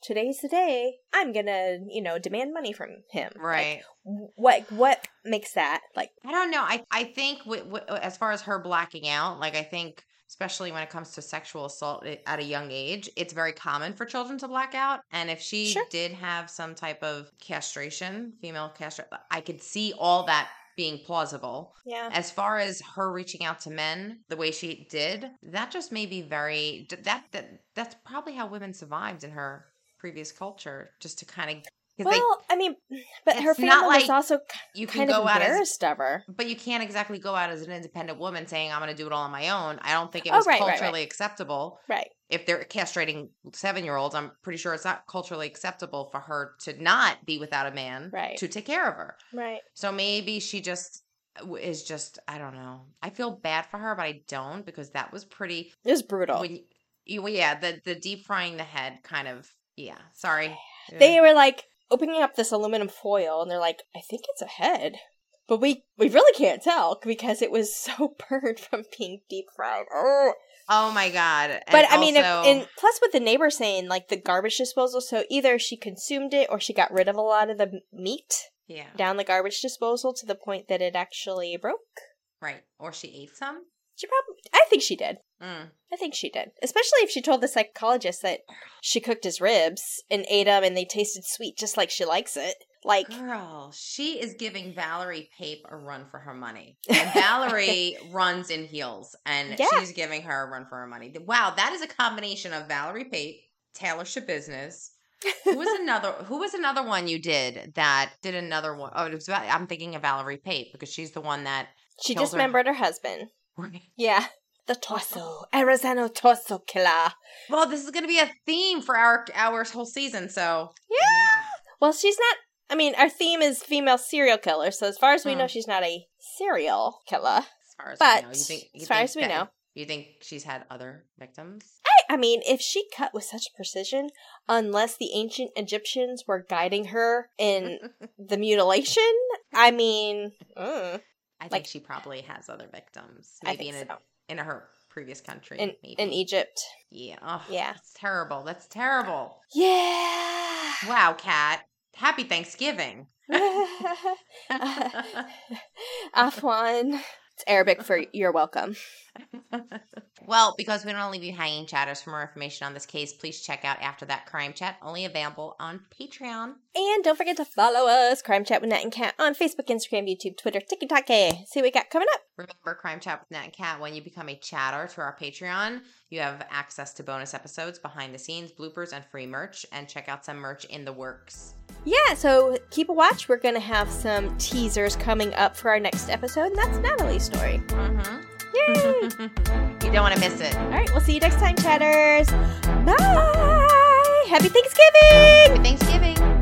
Speaker 2: today's the day. I'm gonna, you know, demand money from him. Like,
Speaker 1: Right.
Speaker 2: what what makes that like?
Speaker 1: I don't know. I I think w- w- as far as her blacking out, like I think especially when it comes to sexual assault at a young age, it's very common for children to black out. And if she
Speaker 2: Sure.
Speaker 1: did have some type of castration, female castration, I could see all that being plausible.
Speaker 2: Yeah.
Speaker 1: As far as her reaching out to men the way she did, that just may be very that that that's probably how women survived in her previous culture, just to kind of
Speaker 2: Well, I mean, but her family
Speaker 1: not
Speaker 2: was also
Speaker 1: you
Speaker 2: kind of
Speaker 1: out as
Speaker 2: embarrassed of her.
Speaker 1: but you can't exactly go out as an independent woman saying I'm going to do it all on my own. I don't think it
Speaker 2: Oh,
Speaker 1: was
Speaker 2: right, right, right.
Speaker 1: culturally acceptable.
Speaker 2: Right.
Speaker 1: If they're castrating seven year olds, I'm pretty sure it's not culturally acceptable for her to not be without a man
Speaker 2: Right.
Speaker 1: to take care of her.
Speaker 2: Right.
Speaker 1: So maybe she just is just I don't know. I feel bad for her, but I don't because that was pretty.
Speaker 2: It was brutal.
Speaker 1: When you, well, yeah, the the deep frying the head kind of yeah. Sorry,
Speaker 2: they were like opening up this aluminum foil and they're like, I think it's a head. But we we really can't tell because it was so burned from being deep fried. Oh.
Speaker 1: Oh my god! And
Speaker 2: But I mean, if, and plus with the neighbor saying like the garbage disposal, so either she consumed it or she got rid of a lot of the meat
Speaker 1: yeah,
Speaker 2: down the garbage disposal to the point that it actually broke.
Speaker 1: right. Or she ate some.
Speaker 2: She probably, I think she did.
Speaker 1: Mm.
Speaker 2: I think she did. Especially if she told the psychologist that she cooked his ribs and ate them and they tasted sweet just like she likes it. Like,
Speaker 1: Girl, she is giving Valerie Pape a run for her money. And Valerie runs in heels, and
Speaker 2: Yeah.
Speaker 1: she's giving her a run for her money. Wow, that is a combination of Valerie Pape, Taylor Business. Who was another? Who was another one you did that did another one? Oh, it was. I'm thinking of Valerie Pape because she's the one that.
Speaker 2: she
Speaker 1: Killed her.
Speaker 2: dismembered her husband. Yeah. The torso. Arizona torso killer.
Speaker 1: Well, this is going to be a theme for our our whole season. So
Speaker 2: Yeah. Well, she's not. I mean, our theme is female serial killer, so as far as we
Speaker 1: Hmm.
Speaker 2: know, she's not a serial killer.
Speaker 1: as far as
Speaker 2: But
Speaker 1: we know, you think, you
Speaker 2: as far
Speaker 1: think
Speaker 2: as we
Speaker 1: that-
Speaker 2: know.
Speaker 1: you think she's had other victims?
Speaker 2: I mean, if she cut with such precision, unless the ancient Egyptians were guiding her in the mutilation, I mean, mm,
Speaker 1: I think
Speaker 2: Like-
Speaker 1: she probably has other victims. Maybe
Speaker 2: think
Speaker 1: in a,
Speaker 2: so.
Speaker 1: in her previous country.
Speaker 2: In
Speaker 1: maybe.
Speaker 2: in Egypt.
Speaker 1: Yeah. Oh,
Speaker 2: Yeah.
Speaker 1: That's terrible. That's terrible.
Speaker 2: Yeah.
Speaker 1: Wow, Kat. Happy Thanksgiving.
Speaker 2: Uh, Afwan. It's Arabic for you're welcome.
Speaker 1: well, because we don't want to leave you hanging, chatters, for more information on this case, please check out After That Crime Chat, only available on Patreon.
Speaker 2: And don't forget to follow us, Crime Chat with Nat and Kat, on Facebook, Instagram, YouTube, Twitter, TikTok. See what we got coming up.
Speaker 1: Remember Crime Chat with Nat and Kat, when you become a chatter to our Patreon, you have access to bonus episodes, behind the scenes, bloopers, and free merch. And check out some merch in the works.
Speaker 2: Yeah, so keep a watch. We're going to have some teasers coming up for our next episode, and that's Natalie's story.
Speaker 1: Mm-hmm.
Speaker 2: Yay!
Speaker 1: you don't want to miss it.
Speaker 2: All right, we'll see you next time, chatters. Bye! Happy Thanksgiving!
Speaker 1: Happy Thanksgiving.